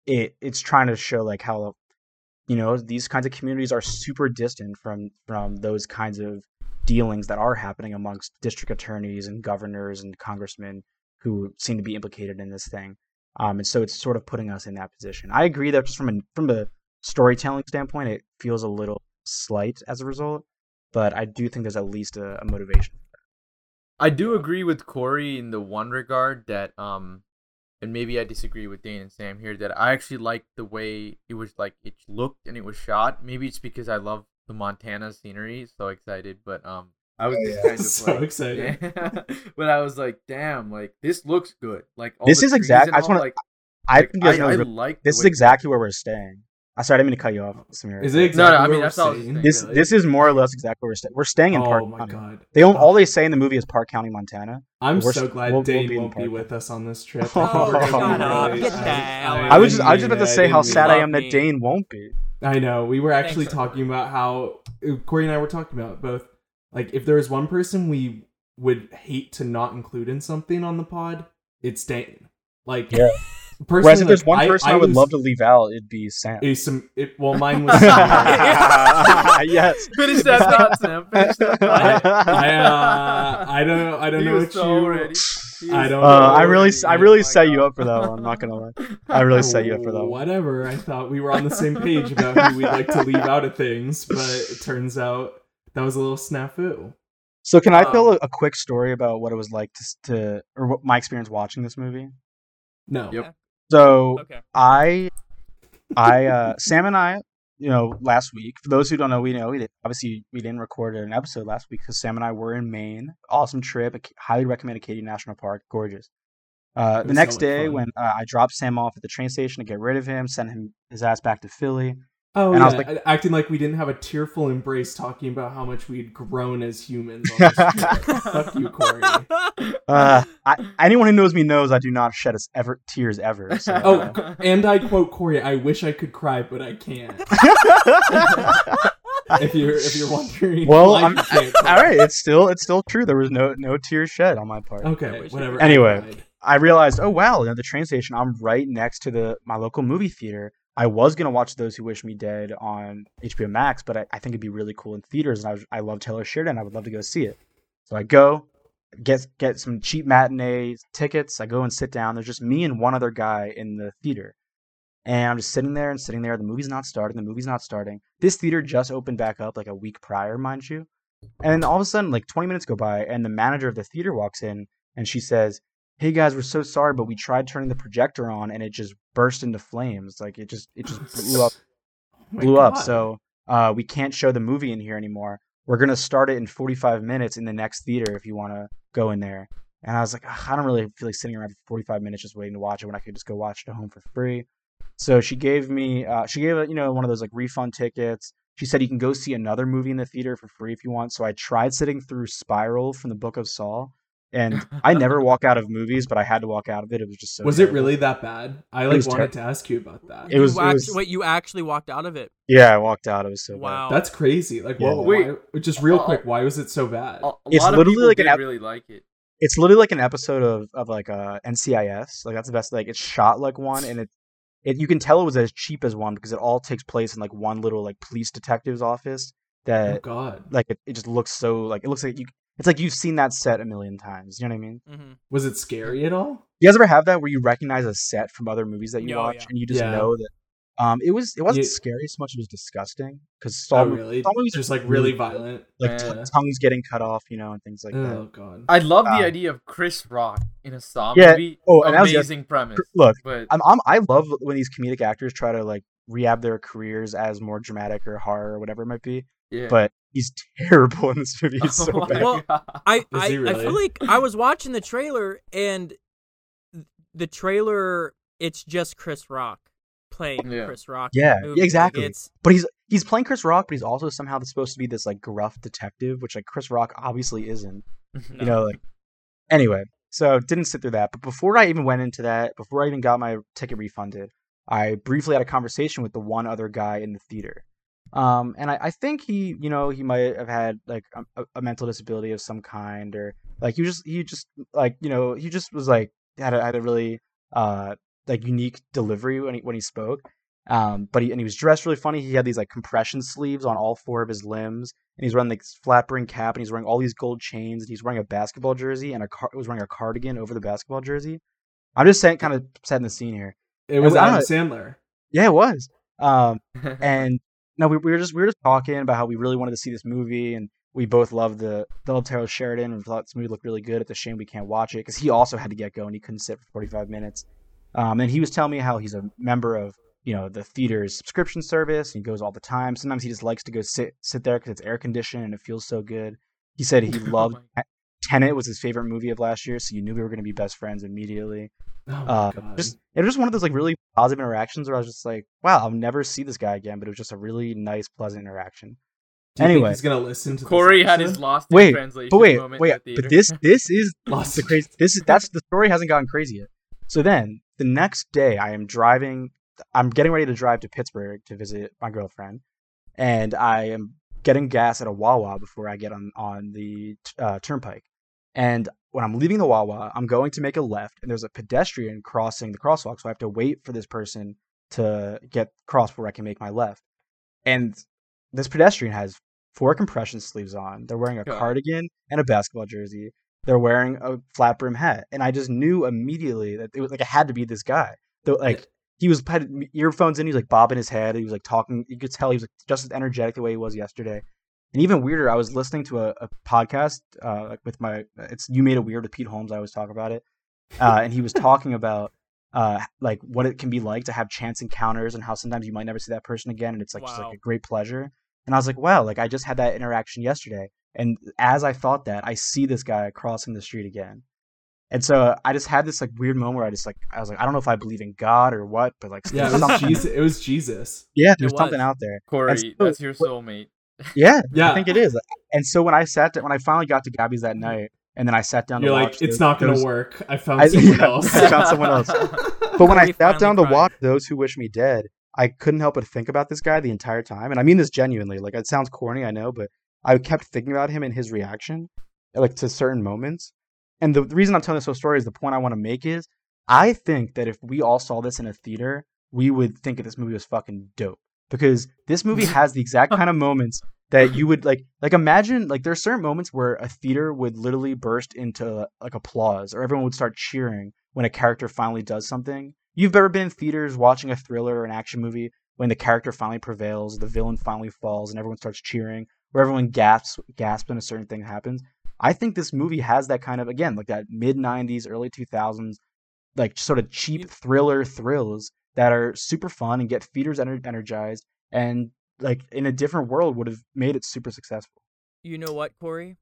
S1: it it's trying to show like how you know these kinds of communities are super distant from from those kinds of dealings that are happening amongst district attorneys and governors and congressmen who seem to be implicated in this thing. Um, and so it's sort of putting us in that position. I agree that just from a from a storytelling standpoint, it feels a little slight as a result, but I do think there's at least a, a motivation.
S4: I do agree with Corey in the one regard that um and maybe I disagree with Dane and Sam here that I actually liked the way it was like it looked and it was shot. Maybe it's because I love the Montana scenery, so excited, but um I was just kind of
S3: So
S4: like
S3: excited.
S4: Yeah. but I was like, damn, like this looks good. Like all
S1: This
S4: the
S1: is
S4: exactly.
S1: I just wanna-
S4: like,
S1: I
S4: like,
S1: think you guys know
S4: I, I
S1: re-
S4: like
S1: this is exactly where we're staying. I sorry, I didn't mean to cut you off, Samir.
S3: Is it
S4: No,
S3: exactly
S4: no, I mean, that's all I was
S3: saying?
S4: saying.
S1: This
S3: Really?
S1: this is more or less exactly where we're staying. We're staying in
S3: oh
S1: Park
S3: my
S1: County.
S3: god.
S1: They own, all they say in the movie is Park County, Montana.
S3: I'm
S1: We're
S3: so
S1: st-
S3: glad
S1: we'll- we'll
S3: Dane
S1: be
S3: won't be
S1: Park
S3: with us on this trip.
S1: Oh,
S3: We're gonna be
S1: shut up.
S3: really-
S2: Get the out
S1: I was just I was just about to say how sad I am that
S2: me.
S1: Dane won't be.
S3: I know. We were actually talking about how uh, Corey and I were talking about both. Like, if there is one person we would hate to not include in something on the pod, it's Dane. Like,
S1: Yeah.
S3: personally,
S1: Whereas if there's
S3: like,
S1: one person I, would
S3: was-
S1: love to leave out, it'd be Sam.
S3: a some. It, well, mine was. Sam.
S1: yes.
S4: Finish that thought, Sam. Finish that thought.
S3: I uh, I don't know. I don't
S4: He
S3: know what
S4: so
S3: you.
S4: ready.
S3: I don't
S1: Uh,
S3: know.
S1: I really. I really
S4: my
S1: set you up for that one. I'm not gonna lie. I really set you up for that one.
S3: Whatever. I thought we were on the same page about who we'd like to leave out of things, but it turns out that was a little snafu.
S1: So can I tell
S2: Um,
S1: a, a quick story about what it was like to, to or what my experience watching this movie?
S3: No.
S4: Yep.
S1: So
S2: Okay.
S1: I, I, uh, Sam and I, you know, last week. For those who don't know, we know we did, obviously we didn't record an episode last week because Sam and I were in Maine. Awesome trip. I c- highly recommend Acadia National Park. Gorgeous. Uh, the next
S3: so
S1: day,
S3: fun.
S1: when uh, I dropped Sam off at the train station to get rid of him, sent him his ass back to Philly.
S3: Oh,
S1: And
S3: yeah,
S1: I was like-
S3: acting like we didn't have a tearful embrace talking about how much we'd grown as humans. On this trip. Fuck you, Corey.
S1: Uh, I, anyone who knows me knows I do not shed us ever tears ever. So,
S3: Oh,
S1: uh,
S3: and I quote Corey: "I wish I could cry, but I can't." if you're if you're wondering,
S1: Well,
S3: why
S1: I'm-
S3: you can't cry.
S1: all right, it's still it's still true. There was no no tears shed on my part.
S3: Okay, whatever.
S2: could-
S3: I
S1: Anyway. I realized, oh wow, you know, the train station. I'm right next to the my local movie theater. I was gonna watch Those Who Wish Me Dead on HBO Max, but I, I think it'd be really cool in theaters, and I I love Taylor Sheridan. I would love to go see it. So I go, get get some cheap matinee tickets. I go and sit down. There's just me and one other guy in the theater, and I'm just sitting there and sitting there. The movie's not starting. The movie's not starting. This theater just opened back up like a week prior, mind you. And all of a sudden, like 20 minutes go by, and the manager of the theater walks in, and she says, "Hey guys, we're so sorry, but we tried turning the projector on, and it just burst into flames. Like it just it just blew up
S3: Oh
S1: blew up. So uh, we can't show the movie in here anymore. We're gonna start it in 45 minutes in the next theater if you want to go in there. And I was like, I don't really feel like sitting around for 45 minutes just waiting to watch it when I could just go watch it at home for free. So she gave me, uh, she gave you know one of those like refund tickets. She said you can go see another movie in the theater for free if you want. So I tried sitting through Spiral from the Book of Saw, and I never walk out of movies, but I had to walk out of it. It was just so.
S3: was it really that bad? I like
S1: was
S3: wanted to ask you about that.
S1: It was-
S2: You
S1: it was-
S2: Wait, you actually walked out of it?
S1: Yeah, I walked out. It was so bad.
S2: Wow.
S3: That's crazy. Like,
S1: Yeah.
S3: what?
S4: Wait.
S3: Why, just real
S4: Uh,
S3: quick, why was it so bad?
S4: A, a
S1: It's
S4: lot of
S1: literally
S4: people
S1: like an ep-
S4: really like it.
S1: it's literally like an episode of of like uh NCIS. Like that's the best. Like it's shot like one, and it it you can tell it was as cheap as one because it all takes place in like one little like police detective's office.
S3: That oh
S1: That
S3: God,
S1: like it, it just looks so like it looks like you. It's like you've seen that set a million times. You know what I mean?
S2: Mm-hmm.
S3: was it scary at all?
S1: You guys ever have that where you recognize a set from other movies that you
S2: Oh,
S1: watch
S2: yeah.
S1: and you just
S3: Yeah.
S1: know that Um, it was it wasn't
S3: You-
S1: scary so much; it was disgusting because
S3: Oh,
S1: Saw,
S3: really?
S1: Saw movies
S3: Just like really violent.
S1: like t- tongues getting cut off, you know, and things like that.
S3: Oh god.
S4: I love the
S1: Um,
S4: idea of Chris Rock in a Saw
S1: Yeah,
S4: movie.
S1: oh, and that was
S4: amazing premise.
S1: Look,
S4: But
S1: I'm, I'm I love when these comedic actors try to like rehab their careers as more dramatic or horror or whatever it might be.
S4: yeah.
S1: But he's terrible in this movie. He's so
S4: Oh
S1: bad.
S2: Well, I I,
S3: he
S2: I feel like I was watching the trailer and the trailer it's just Chris Rock playing
S4: Yeah.
S2: Chris Rock.
S1: Yeah,
S2: movie.
S1: exactly.
S2: It's
S1: But he's he's playing Chris Rock, but he's also somehow supposed to be this like gruff detective, which like Chris Rock obviously isn't. You know, like anyway. So didn't sit through that. But before I even went into that, before I even got my ticket refunded, I briefly had a conversation with the one other guy in the theater. Um, and I, I think he, you know, he might have had like a, a mental disability of some kind, or like he just, he just like, you know, he just was like had a had a really uh like unique delivery when he when he spoke. Um, but he and he was dressed really funny. He had these like compression sleeves on all four of his limbs, and he's wearing like this flat brim cap, and he's wearing all these gold chains, and he's wearing a basketball jersey and a car- was wearing a cardigan over the basketball jersey. I'm just saying, kind of setting the scene here.
S3: It was Adam Sandler.
S1: Yeah, it was. Um, and no, we, we were just we were just talking about how we really wanted to see this movie, and we both loved the the love Taylor Sheridan, and thought this movie looked really good. It's a shame we can't watch it because he also had to get going. He couldn't sit for 45 minutes. Um, and he was telling me how he's a member of you know the theater's subscription service. And he goes all the time. Sometimes he just likes to go sit sit there because it's air conditioned and it feels so good. He said he
S4: Oh
S1: loved
S4: my-
S1: Tenet was his favorite movie of last year, so you knew we were going to be best friends immediately
S3: Oh
S1: uh, just it was just one of those like really positive interactions where I was just like, wow, I'll never see this guy again, but it was just a really nice, pleasant interaction.
S3: Do you think
S1: anyway.
S3: he's gonna listen to this
S4: Corey had his
S3: episode?
S4: lost in
S1: Wait,
S4: translation
S1: But wait,
S4: moment
S1: wait,
S4: in the
S1: but this this is
S3: Lost
S1: the crazy. This is that's the story hasn't gotten crazy yet. So then the next day, I am driving. I'm getting ready to drive to Pittsburgh to visit my girlfriend, and I am getting gas at a Wawa before I get on on the uh, turnpike. And when I'm leaving the Wawa, I'm going to make a left, and there's a pedestrian crossing the crosswalk, so I have to wait for this person to get across before I can make my left. And this pedestrian has four compression sleeves on. They're wearing a cardigan and a basketball jersey. They're wearing a flat brim hat, and I just knew immediately that it was like it had to be this guy. Though, like he was had earphones in, he was like bobbing his head. He was like talking. You could tell he was like, just as energetic the way he was yesterday. And even weirder, I was listening to a, a podcast uh, with my it's you made it weird with Pete Holmes. I always talk about it, uh, and he was talking about uh, like what it can be like to have chance encounters and how sometimes you might never see that person again, and it's like just like a great pleasure. And I was like, wow, like I just had that interaction yesterday, and as I thought that, I see this guy crossing the street again. And so I just had this like weird moment where I just like I was like I don't know if I believe in God or what, but like
S3: Yeah, it was Jesus. It was Jesus.
S1: yeah, there's something out there.
S4: Corey,
S1: And so-
S4: that's your soulmate.
S1: Yeah,
S3: Yeah.
S1: I think it is. And so when I sat down, when I finally got to Gabby's that night, and then I sat down
S3: You're
S1: to
S3: like,
S1: watch
S3: it's
S1: those-
S3: not gonna
S1: those-
S3: work. I found
S1: I-
S3: someone
S1: yeah,
S3: else.
S1: I found someone else. But when I sat down to watch those who wish me dead, I couldn't help but think about this guy the entire time. And I mean this genuinely. Like it sounds corny, I know, but I kept thinking about him and his reaction, like to certain moments. And the, the reason I'm telling this whole story is the point I want to make is I think that if we all saw this in a theater, we would think that this movie was fucking dope. Because this movie has the exact kind of moments that you would like like imagine like there are certain moments where a theater would literally burst into like applause or everyone would start cheering when a character finally does something. You've ever been in theaters watching a thriller or an action movie when the character finally prevails, the villain finally falls, and everyone starts cheering, where everyone gasps gasps when a certain thing happens. I think this movie has that kind of again like that mid '90s, early 2000s, like sort of cheap thriller thrills that are super fun and get theaters ener- energized and like in a different world would have made it super successful.
S2: You know what, Corey?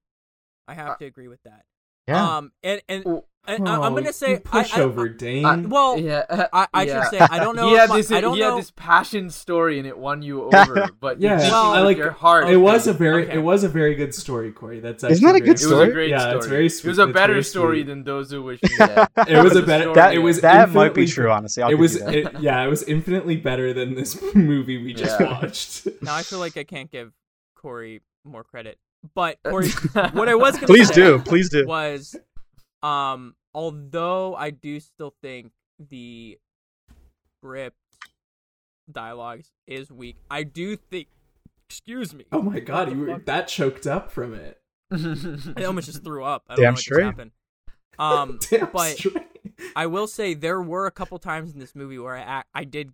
S2: I have
S4: Uh,
S2: to agree with that.
S1: Yeah.
S2: Um, and and,
S4: Oh,
S2: and I, I'm
S3: Oh,
S2: gonna say
S3: you push
S2: I, I,
S3: over Dane.
S2: I- well,
S4: yeah, uh,
S2: I, I
S4: yeah.
S2: should say I don't know.
S4: He
S2: if
S4: had
S2: my-
S4: this.
S2: I don't
S4: he
S2: know.
S4: had this passion story, and it won you over. But
S3: Yeah,
S4: you
S2: well,
S4: it
S2: I
S3: like-
S4: your heart.
S3: it was a very,
S2: okay.
S3: it was a very good story, Corey. That's
S1: Isn't that a good
S4: It was
S1: story?
S4: a great
S3: Yeah,
S4: story.
S3: it's very
S4: It was a
S3: It's
S4: better story
S3: sweet.
S4: than those who wish me dead.
S3: It was a better.
S4: story
S3: That, it was
S1: that might be true, honestly. I'll
S3: it was, it, yeah, it was infinitely better than this movie we just watched.
S2: Now I feel like I can't give Corey more credit, but Corey, what I was gonna
S1: please
S2: say
S1: do, please do.
S2: was, um, although I do still think the script dialogues is weak, I do think. Excuse me.
S3: Oh my god, you were that choked up from it.
S2: I almost just threw up. I don't
S1: Damn
S2: know what just
S1: straight.
S2: happened. Um,
S3: Damn
S2: but
S3: straight.
S2: I will say there were a couple times in this movie where I ac- I did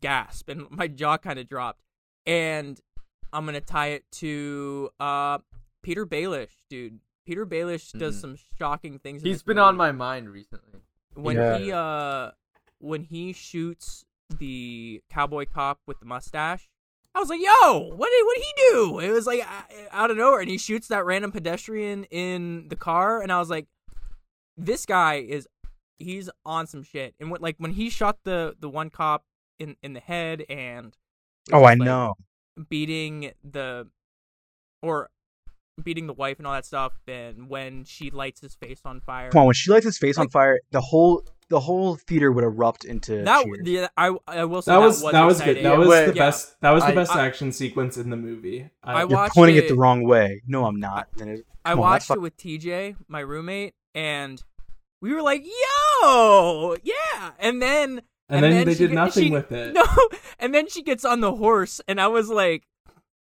S2: gasp and my jaw kind of dropped. And I'm gonna tie it to uh Peter Baelish, dude. Peter Baelish does
S4: Mhm.
S2: some shocking things.
S4: He's been
S2: movie.
S4: on my mind recently.
S2: when
S1: Yeah.
S2: he uh when he shoots the cowboy cop with the mustache. I was like, "Yo, what did what did he do?" It was like uh, out of nowhere, and he shoots that random pedestrian in the car, and I was like, "This guy is he's on some shit." And when, like when he shot the the one cop in in the head and
S1: Oh, I
S2: like,
S1: know.
S2: Beating the or beating the wife and all that stuff, and when she lights his face on fire.
S1: Come on, when she lights his face on fire, the whole the whole theater would erupt into
S2: that
S1: cheers.
S2: yeah, I I will say
S3: That was
S2: was
S3: that was good.
S2: exciting.
S3: That was
S4: Wait,
S3: the
S2: yeah.
S3: best. That was the
S4: I-
S3: best
S2: I-
S3: action sequence in the movie.
S2: I
S1: You're
S2: watched
S1: pointing it,
S2: it-
S1: the wrong way. No, I'm not. Then it-
S2: I
S1: Come on,
S2: watched
S1: that's
S2: it with TJ, my roommate, and we were like, "Yo, yeah!" And then
S3: and, then, they did
S2: get-
S3: nothing
S2: she-
S3: with it.
S2: No, and then she gets on the horse, and I was like,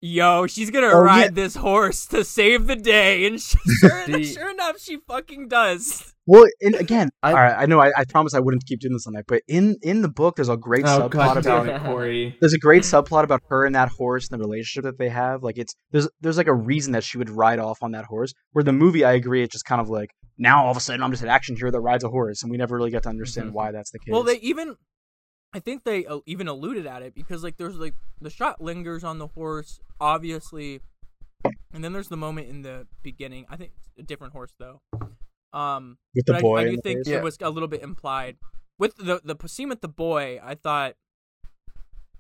S2: "Yo, she's gonna
S1: Oh,
S2: ride
S1: yeah.
S2: this horse to save the day," and she, sure,
S4: The-
S2: sure enough, she fucking does.
S1: Well, and again,
S4: I-
S1: all right. I know. I, I promise I wouldn't keep doing this on that, but in in the book, there's a great
S3: oh
S1: subplot
S3: god
S1: about
S3: damn it, Corey.
S1: there's a great subplot about her and that horse and the relationship that they have. Like it's there's there's like a reason that she would ride off on that horse. Where the movie, I agree, it's just kind of like now all of a sudden I'm just an action hero that rides a horse, and we never really get to understand
S4: Mhm.
S1: why that's the case.
S2: Well, they even, I think they uh, even alluded at it because like there's like the shot lingers on the horse, obviously, and then there's the moment in the beginning. I think a different horse though. Um,
S1: with the
S2: but I-
S1: boy.
S2: I, do think it was a little bit implied with the the scene with the boy. I thought,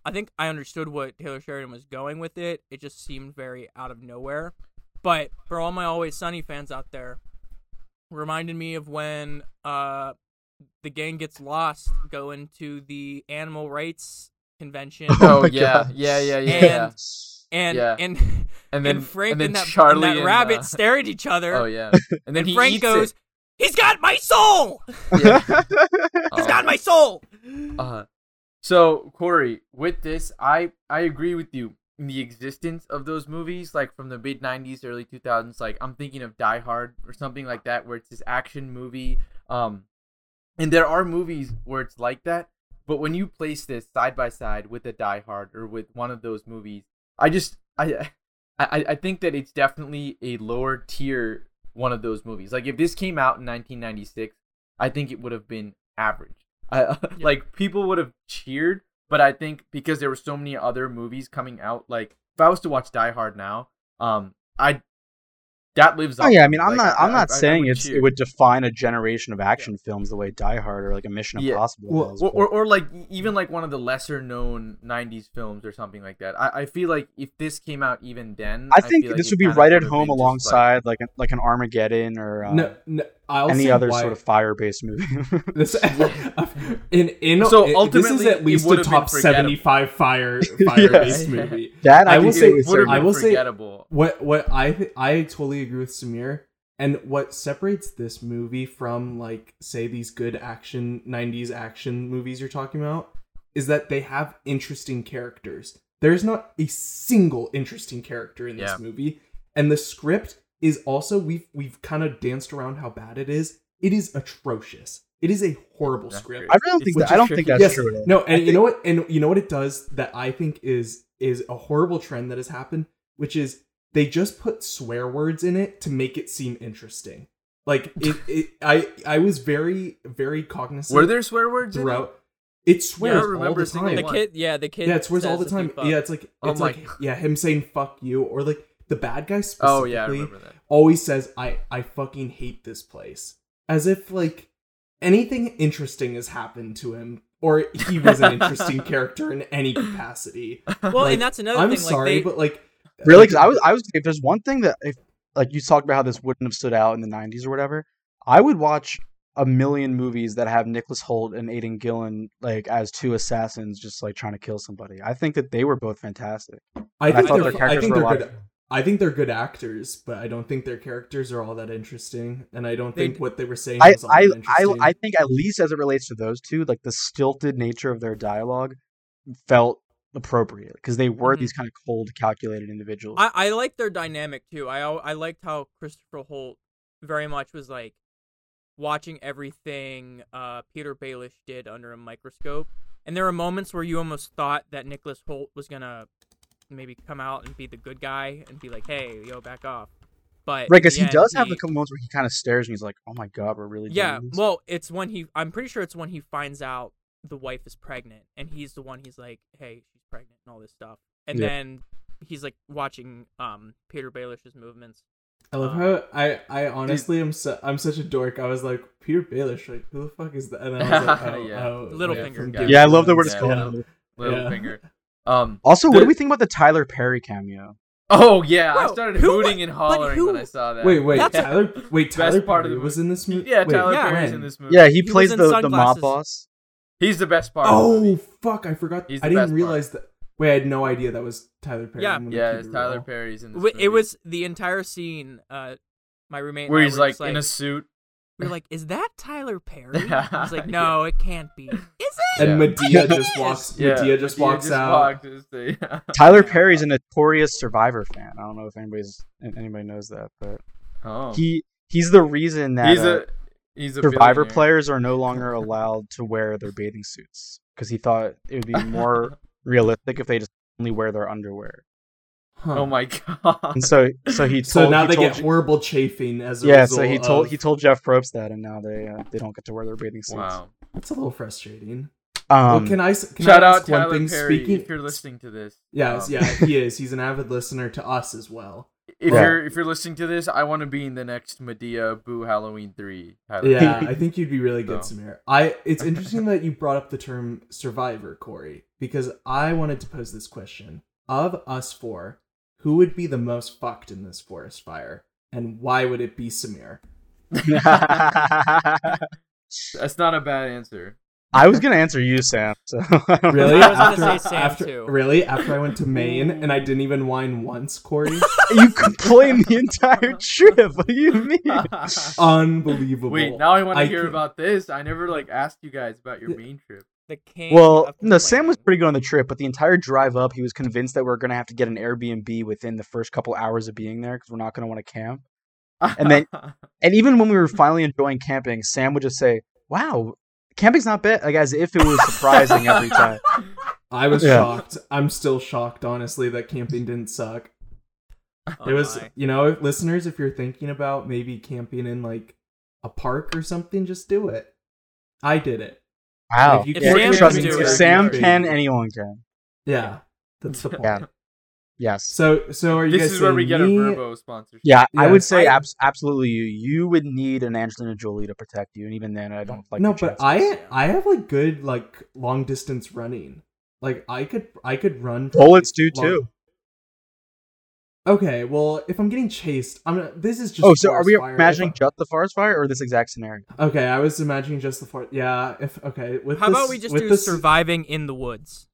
S2: I think I understood what Taylor Sheridan was going with it. It just seemed very out of nowhere. But for all my Always Sunny fans out there, reminded me of when uh the gang gets lost going to the animal rights convention.
S4: Oh
S1: my
S4: yeah, yeah, yeah, yeah,
S2: And-
S4: yeah.
S2: And
S4: Yeah.
S2: and
S4: And then
S2: and Frank
S4: and then
S2: and, that,
S4: Charlie
S2: and that
S4: and,
S2: rabbit
S4: uh,
S2: stare at each other.
S4: Oh yeah. And then
S2: and
S4: he
S2: Frank
S4: eats
S2: goes,
S4: it.
S2: "He's got my soul.
S4: Yeah.
S2: He's
S4: Oh.
S2: got my soul."
S4: Uh, so Corey, with this, I I agree with you in the existence of those movies, like from the mid '90s, early 2000s. Like I'm thinking of Die Hard or something like that, where it's this action movie. Um, and there are movies where it's like that, but when you place this side by side with a Die Hard or with one of those movies, I just I I I think that it's definitely a lower tier one of those movies. Like if this came out in 1996, I think it would have been average. I,
S2: Yeah.
S4: like people would have cheered, but I think because there were so many other movies coming out, like if I was to watch Die Hard now, um, I that lives up.
S1: Oh yeah, I mean. I'm
S4: Like,
S1: not. I'm
S4: I-
S1: not
S4: I- I
S1: saying
S4: would
S1: it's
S4: cheer.
S1: it would define a generation of action films the way Die Hard or like a Mission
S4: Yeah.
S1: Impossible
S3: Well,
S1: does.
S4: or, or, or like even like one of the lesser known 90s films or something like that. I, I feel like if this came out even then,
S1: I think
S4: feel like
S1: this
S4: it
S1: would be right at home alongside like a, like an Armageddon or uh,
S3: no, no, I'll
S1: any other
S3: why.
S1: sort of fire-based movie.
S3: This, in in
S4: So
S3: it- this is
S4: ultimately,
S3: at least a top seventy five fire fire based
S4: Yeah.
S3: movie.
S1: that I,
S3: I will say-
S1: say
S4: it
S1: with
S4: would have
S3: I will say- What what I th- I totally agree with Samir. And what separates this movie from like say these good action 90s action movies you're talking about is that they have interesting characters. There's not a single interesting character in this
S4: Yeah.
S3: movie and the script is also we've we've kind of danced around how bad it is. It is atrocious. It is a horrible
S4: That's
S3: script.
S4: great.
S1: I don't think that, I don't
S3: true.
S1: think that's
S3: yes,
S1: true. at.
S3: No, and
S1: I
S3: you
S1: think-
S3: know what? And you know what it does that I think is is a horrible trend that has happened, which is they just put swear words in it to make it seem interesting. Like it, it I I was very very cognizant.
S4: Were there swear words in it?
S3: throughout? It swears all
S4: remember
S3: the
S4: a single
S3: time.
S2: The kid, yeah, the kid.
S3: Yeah, it swears all the time. Yeah, it's like
S4: Oh
S3: it's
S4: my
S3: like yeah, him saying "fuck you" or like the bad guy
S4: Oh
S3: specifically
S4: yeah, I remember that.
S3: always says I I fucking hate this place. As if like anything interesting has happened to him or he was an interesting character in any capacity.
S2: Well,
S3: Like,
S2: and that's another
S3: I'm
S2: thing.
S3: sorry,
S2: like they,
S3: but like
S1: Really? Because I was, I was. If there's one thing that, if like you talked about how this wouldn't have stood out in the '90s or whatever, I would watch a million movies that have Nicholas Hoult and Aidan Gillen like as two assassins, just like trying to kill somebody. I think that they were both fantastic.
S3: I
S1: I thought
S3: they're,
S1: their
S3: I
S1: characters
S3: think
S1: were a
S3: they're
S1: lot
S3: good. I think they're good actors, but I don't think their characters are all that interesting, and I don't
S2: They-
S3: think what they were saying
S1: I,
S3: all
S1: I,
S3: that
S1: I,
S3: interesting.
S1: I think at least as it relates to those two, like the stilted nature of their dialogue felt appropriate because they were
S2: Mhm.
S1: these kind of cold, calculated individuals.
S2: I, I like their dynamic too. I I liked how Christopher Hoult very much was like watching everything uh, Peter Baelish did under a microscope, And there were moments where you almost thought that Nicholas Hoult was gonna maybe come out and be the good guy and be like, "Hey, yo, back off." But
S1: Right, because he
S2: end,
S1: does have the moments where he kind of stares and he's like, "Oh my god, we're really
S2: Yeah,
S1: doing this?"
S2: well, it's when he. I'm pretty sure it's when he finds out the wife is pregnant, and he's the one. He's like, "Hey, she's pregnant," and all this stuff. And
S1: Yeah.
S2: then he's like watching um Peter Baelish's movements.
S3: I love how I I honestly am su- I'm such a dork. I was like Peter Baelish, like who the fuck is that? And I was like, oh,
S4: Yeah.
S3: oh,
S2: Littlefinger.
S4: Yeah.
S1: Yeah, I love that we're
S3: Thrones.
S1: just calling
S3: Yeah.
S1: him.
S4: Little
S3: Yeah.
S4: finger. Um.
S1: Also, what do we think about the Tyler Perry cameo?
S4: Oh yeah, I started
S2: who
S4: hooting and hollering
S2: who-
S4: when I saw that.
S3: Wait, wait,
S2: That's a-
S3: Tyler. Wait,
S4: Best
S3: Tyler
S4: part of
S3: Perry
S4: the
S3: was in this movie.
S4: Yeah,
S3: Wait,
S4: Tyler
S2: Yeah.
S4: Perry's
S3: when?
S4: in this movie.
S1: Yeah, he,
S2: He
S1: plays
S2: was in
S1: the, the mob boss.
S4: He's the best part. of the
S3: Oh
S4: movie.
S3: fuck! I forgot.
S4: He's
S3: I didn't
S4: best part.
S3: realize that. Wait, I had no idea that was Tyler Perry.
S2: Yeah.
S4: Yeah, it's Tyler. Perry's in this.
S2: Wi-
S4: movie.
S2: It was the entire scene. Uh, my roommate
S4: where he's
S2: were
S4: like, in a suit.
S2: We were like, "Is that Tyler Perry?" He's like, "No, it can't be." Is it?
S3: And
S4: Yeah.
S3: Madea just walks.
S4: Yeah,
S3: Madea just walks out.
S4: walked and say-
S1: Tyler Perry's a notorious Survivor fan. I don't know if anybody's anybody knows that, but
S4: oh,
S1: he he's the reason that
S4: he's
S1: uh,
S4: he's a
S1: Survivor players are no longer allowed to wear their bathing suits because he thought it would be more realistic if they just only wear their underwear.
S3: Huh.
S4: Oh my god.
S1: And so so he told
S3: So now
S1: he
S3: they
S1: told
S3: get
S1: J-
S3: horrible chafing as a
S1: yeah.
S3: result.
S1: So he told
S3: of-
S1: he told Jeff Probst that, and now they uh, they don't get to wear their bathing suits.
S4: Wow.
S3: That's a little frustrating.
S1: Um,
S3: well, can I s- can
S4: Shout
S3: I
S4: out
S3: ask one
S4: Tyler
S3: thing?
S4: Perry
S3: Speaking,
S4: if you're listening to this.
S3: Yes,
S4: Um,
S3: yeah, he is. He's an avid listener to us as well.
S4: If
S1: Yeah.
S4: you're if you're listening to this, I want to be in the next Madea Boo Halloween three. Tyler.
S3: Yeah, I think you'd be really good,
S4: So.
S3: Samir. I. It's interesting that you brought up the term survivor, Corey, because I wanted to pose this question: Of us four, who would be the most fucked in this forest fire, and why would it be Samir?
S4: That's not a bad answer.
S1: I was gonna answer you, Sam. So
S3: Really?
S2: I was gonna
S3: after,
S2: say Sam,
S3: after,
S2: too.
S3: Really? After I went to Maine and I didn't even whine once, Corey?
S1: you complained the entire trip. What do you mean?
S3: Unbelievable.
S4: Wait, now I want to hear
S3: can't-
S4: about this. I never like asked you guys about your Maine trip.
S2: The king.
S1: Well,
S2: of
S1: no, Sam was pretty good on the trip, but the entire drive up, he was convinced that we are gonna have to get an Airbnb within the first couple hours of being there because we're not gonna want to camp. And then- And even when we were finally enjoying camping, Sam would just say, "Wow, camping's not bad," like as if it was surprising every time.
S3: I was
S1: Yeah.
S3: shocked. I'm still shocked, honestly, that camping didn't suck.
S2: Oh
S3: it was,
S2: my.
S3: you know, listeners, if you're thinking about maybe camping in like a park or something, just do it. I did it.
S1: Wow,
S3: If you
S2: If Sam
S1: trust
S2: can
S1: me, if Sam can, anyone can.
S3: Yeah, that's the point.
S1: Yeah. Yes.
S3: So, so are you
S4: this
S3: guys
S4: is where we
S3: saying
S4: get a
S3: me-
S4: Vrbo sponsorship.
S1: Yeah, I would say
S2: I-
S1: abs- absolutely you. You would need an Angelina Jolie to protect you, and even then, I don't like.
S3: no, but. I, I have like good like long distance running. Like I could, I could run.
S1: bullets do
S3: long-
S1: too.
S3: Okay, well, if I'm getting chased, I'm. Gonna, this is just.
S1: Oh, so are we
S3: fire.
S1: imagining
S3: If
S1: just the forest fire or this exact scenario?
S3: Okay, I was imagining just the forest. Yeah. If okay, with
S2: How
S3: this,
S2: about we just
S3: with
S2: do
S3: this,
S2: surviving in the woods?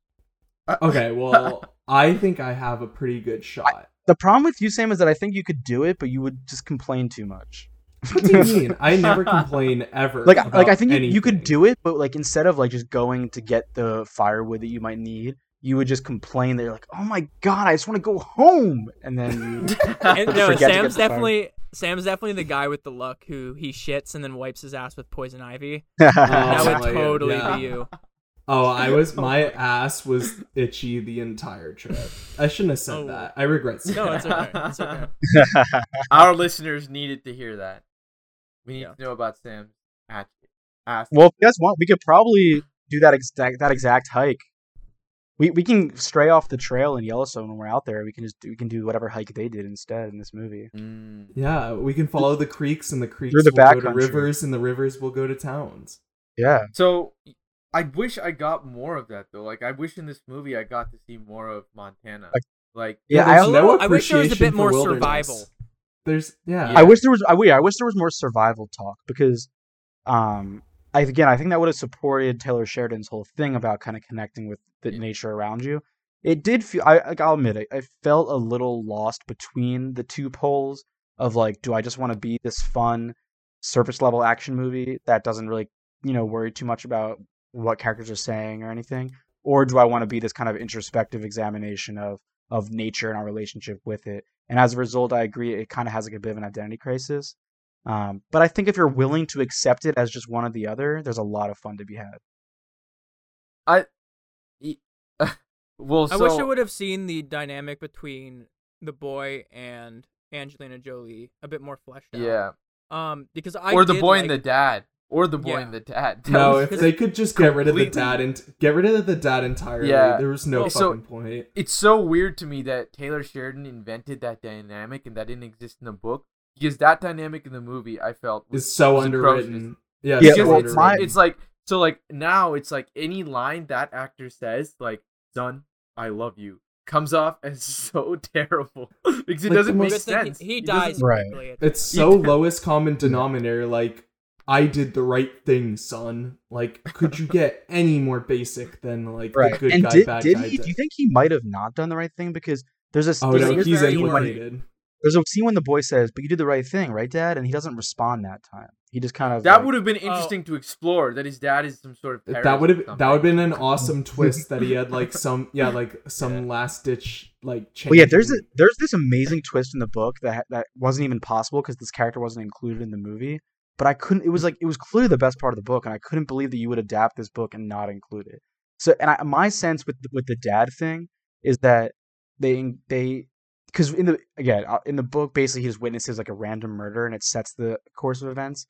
S3: Uh, okay, well, I think I have a pretty good shot.
S1: The problem with you, Sam, is that I think you could do it, but you would just complain too much.
S3: What do you mean? I never complain ever.
S1: Like, like I think you, you could do it, but like instead of like just going to get the firewood that you might need, you would just complain that you're like, "Oh my god, I just want to go home," and then you
S2: And, no,
S1: Forget to get
S2: Sam's
S1: the fire.
S2: definitely Sam's definitely the guy with the luck who he shits and then wipes his ass with poison ivy.
S3: Oh,
S2: that would totally
S3: yeah.
S2: be you.
S3: Oh, I was oh my ass was itchy the entire trip. I shouldn't have said
S2: Oh.
S3: that. I regret saying
S2: No, it's okay. It's okay.
S4: Our listeners needed to hear that. We need
S2: Yeah.
S4: to know about Sam's ass. ass.
S1: well, if you guys want, we could probably do that exact that exact hike. We we can stray off the trail in Yellowstone when we're out there. We can just we can do whatever hike they did instead in this movie.
S4: Mm.
S3: Yeah, we can follow the creeks, and the creeks
S1: Through the
S3: will go to
S1: backcountry.
S3: rivers, and the rivers will go to towns.
S1: Yeah,
S4: So, I wish I got more of that though. Like, I wish in this movie I got to see more of Montana.
S1: Like-
S4: Like,
S1: Yeah, I-
S3: no
S2: I wish there was a bit more survival.
S3: There's yeah.
S1: I wish there was. I, yeah, I wish there was more survival talk because, um, I again, I think that would have supported Taylor Sheridan's whole thing about kind of connecting with the
S4: Yeah.
S1: nature around you. It did feel. I like, I'll admit it. I felt a little lost between the two poles of like, do I just want to be this fun, surface level action movie that doesn't really, you know, worry too much about what characters are saying or anything, or do I want to be this kind of introspective examination of of nature and our relationship with it? And as a result, I agree it kind of has like a bit of an identity crisis. Um, but I think if you're willing to accept it as just one or the other, there's a lot of fun to be had.
S4: I, well,
S2: I wish I would have seen the dynamic between the boy and Angelina Jolie a bit more fleshed out.
S4: yeah,
S2: Um, because I
S4: or the
S2: did
S4: boy
S2: like,
S4: and the dad, or the boy
S2: Yeah.
S4: and the dad. That
S3: No, if they could just get rid of the dad and get rid of the dad entirely,
S4: Yeah.
S3: there was no
S2: Well,
S4: so-
S3: fucking point.
S4: it's so weird to me that Taylor Sheridan invented that dynamic and that didn't exist in the book because that dynamic in the movie I felt was,
S3: It's so
S4: was
S3: underwritten. Yeah,
S1: Yeah,
S3: so
S4: it's,
S3: underwritten.
S4: it's like so like now it's like any line that actor says like son I love you comes off as so terrible because it
S3: Like,
S4: doesn't make sense.
S2: He, he
S4: It doesn't-
S2: dies
S1: Right.
S3: It's so lowest common denominator. Like, I did the right thing, son. Like, could you get any more basic than like
S1: Right.
S3: the good
S1: and
S3: guy,
S1: did,
S3: bad
S1: did
S3: guy?
S1: he?
S3: did?
S1: Do you think he might have not done the right thing? Because there's a
S3: oh
S1: there's,
S3: no,
S1: a,
S2: was
S3: he's
S2: very
S3: implicated.
S1: There's a scene when the boy says, "But you did the right thing, right, Dad?" And he doesn't respond that time. He just kind of
S4: That
S1: like-
S4: would have been
S2: Oh.
S4: interesting to explore. That his dad is some sort of
S3: That would have that would have been an awesome twist that he had like some yeah like some
S4: Yeah.
S3: last ditch like change.
S1: Well, yeah, there's a, there's this amazing twist in the book that that wasn't even possible because this character wasn't included in the movie. But I couldn't. It was like it was clearly the best part of the book, and I couldn't believe that you would adapt this book and not include it. So, and I, my sense with with the dad thing is that they they because in the again uh, in the book basically he just witnesses like a random murder and it sets the course of events.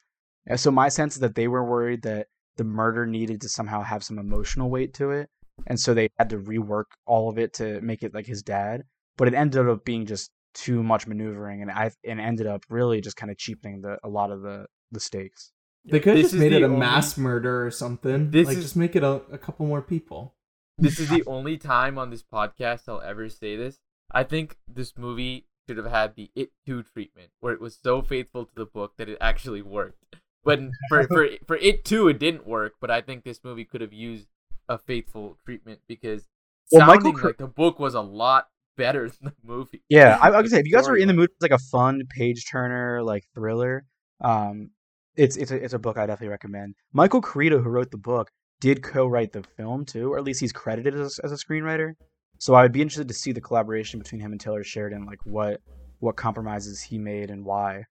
S1: And so my sense is that they were worried that the murder needed to somehow have some emotional weight to it, and so they had to rework all of it to make it like his dad. But it ended up being just too much maneuvering, and I and ended up really just kind of cheapening the a lot of the the stakes.
S3: They could have
S4: This
S3: just made it a
S4: only-
S3: mass murder or something.
S4: This
S3: like
S4: is-
S3: just make it a, a couple more people.
S4: This is the only time on this podcast I'll ever say this. I think this movie should have had the It 2 treatment, where it was so faithful to the book that it actually worked. But for for for It 2, it didn't work. But I think this movie could have used a faithful treatment because
S1: Well, Michael
S4: like the book was a lot better than the movie.
S1: Yeah, I, I would say if you guys are in the mood for like a fun page turner like thriller, um, it's it's a it's a book I definitely recommend. Michael Koryta, who wrote the book, did co-write the film too, or at least he's credited as as a screenwriter. So I would be interested to see the collaboration between him and Taylor Sheridan, like what what compromises he made and why,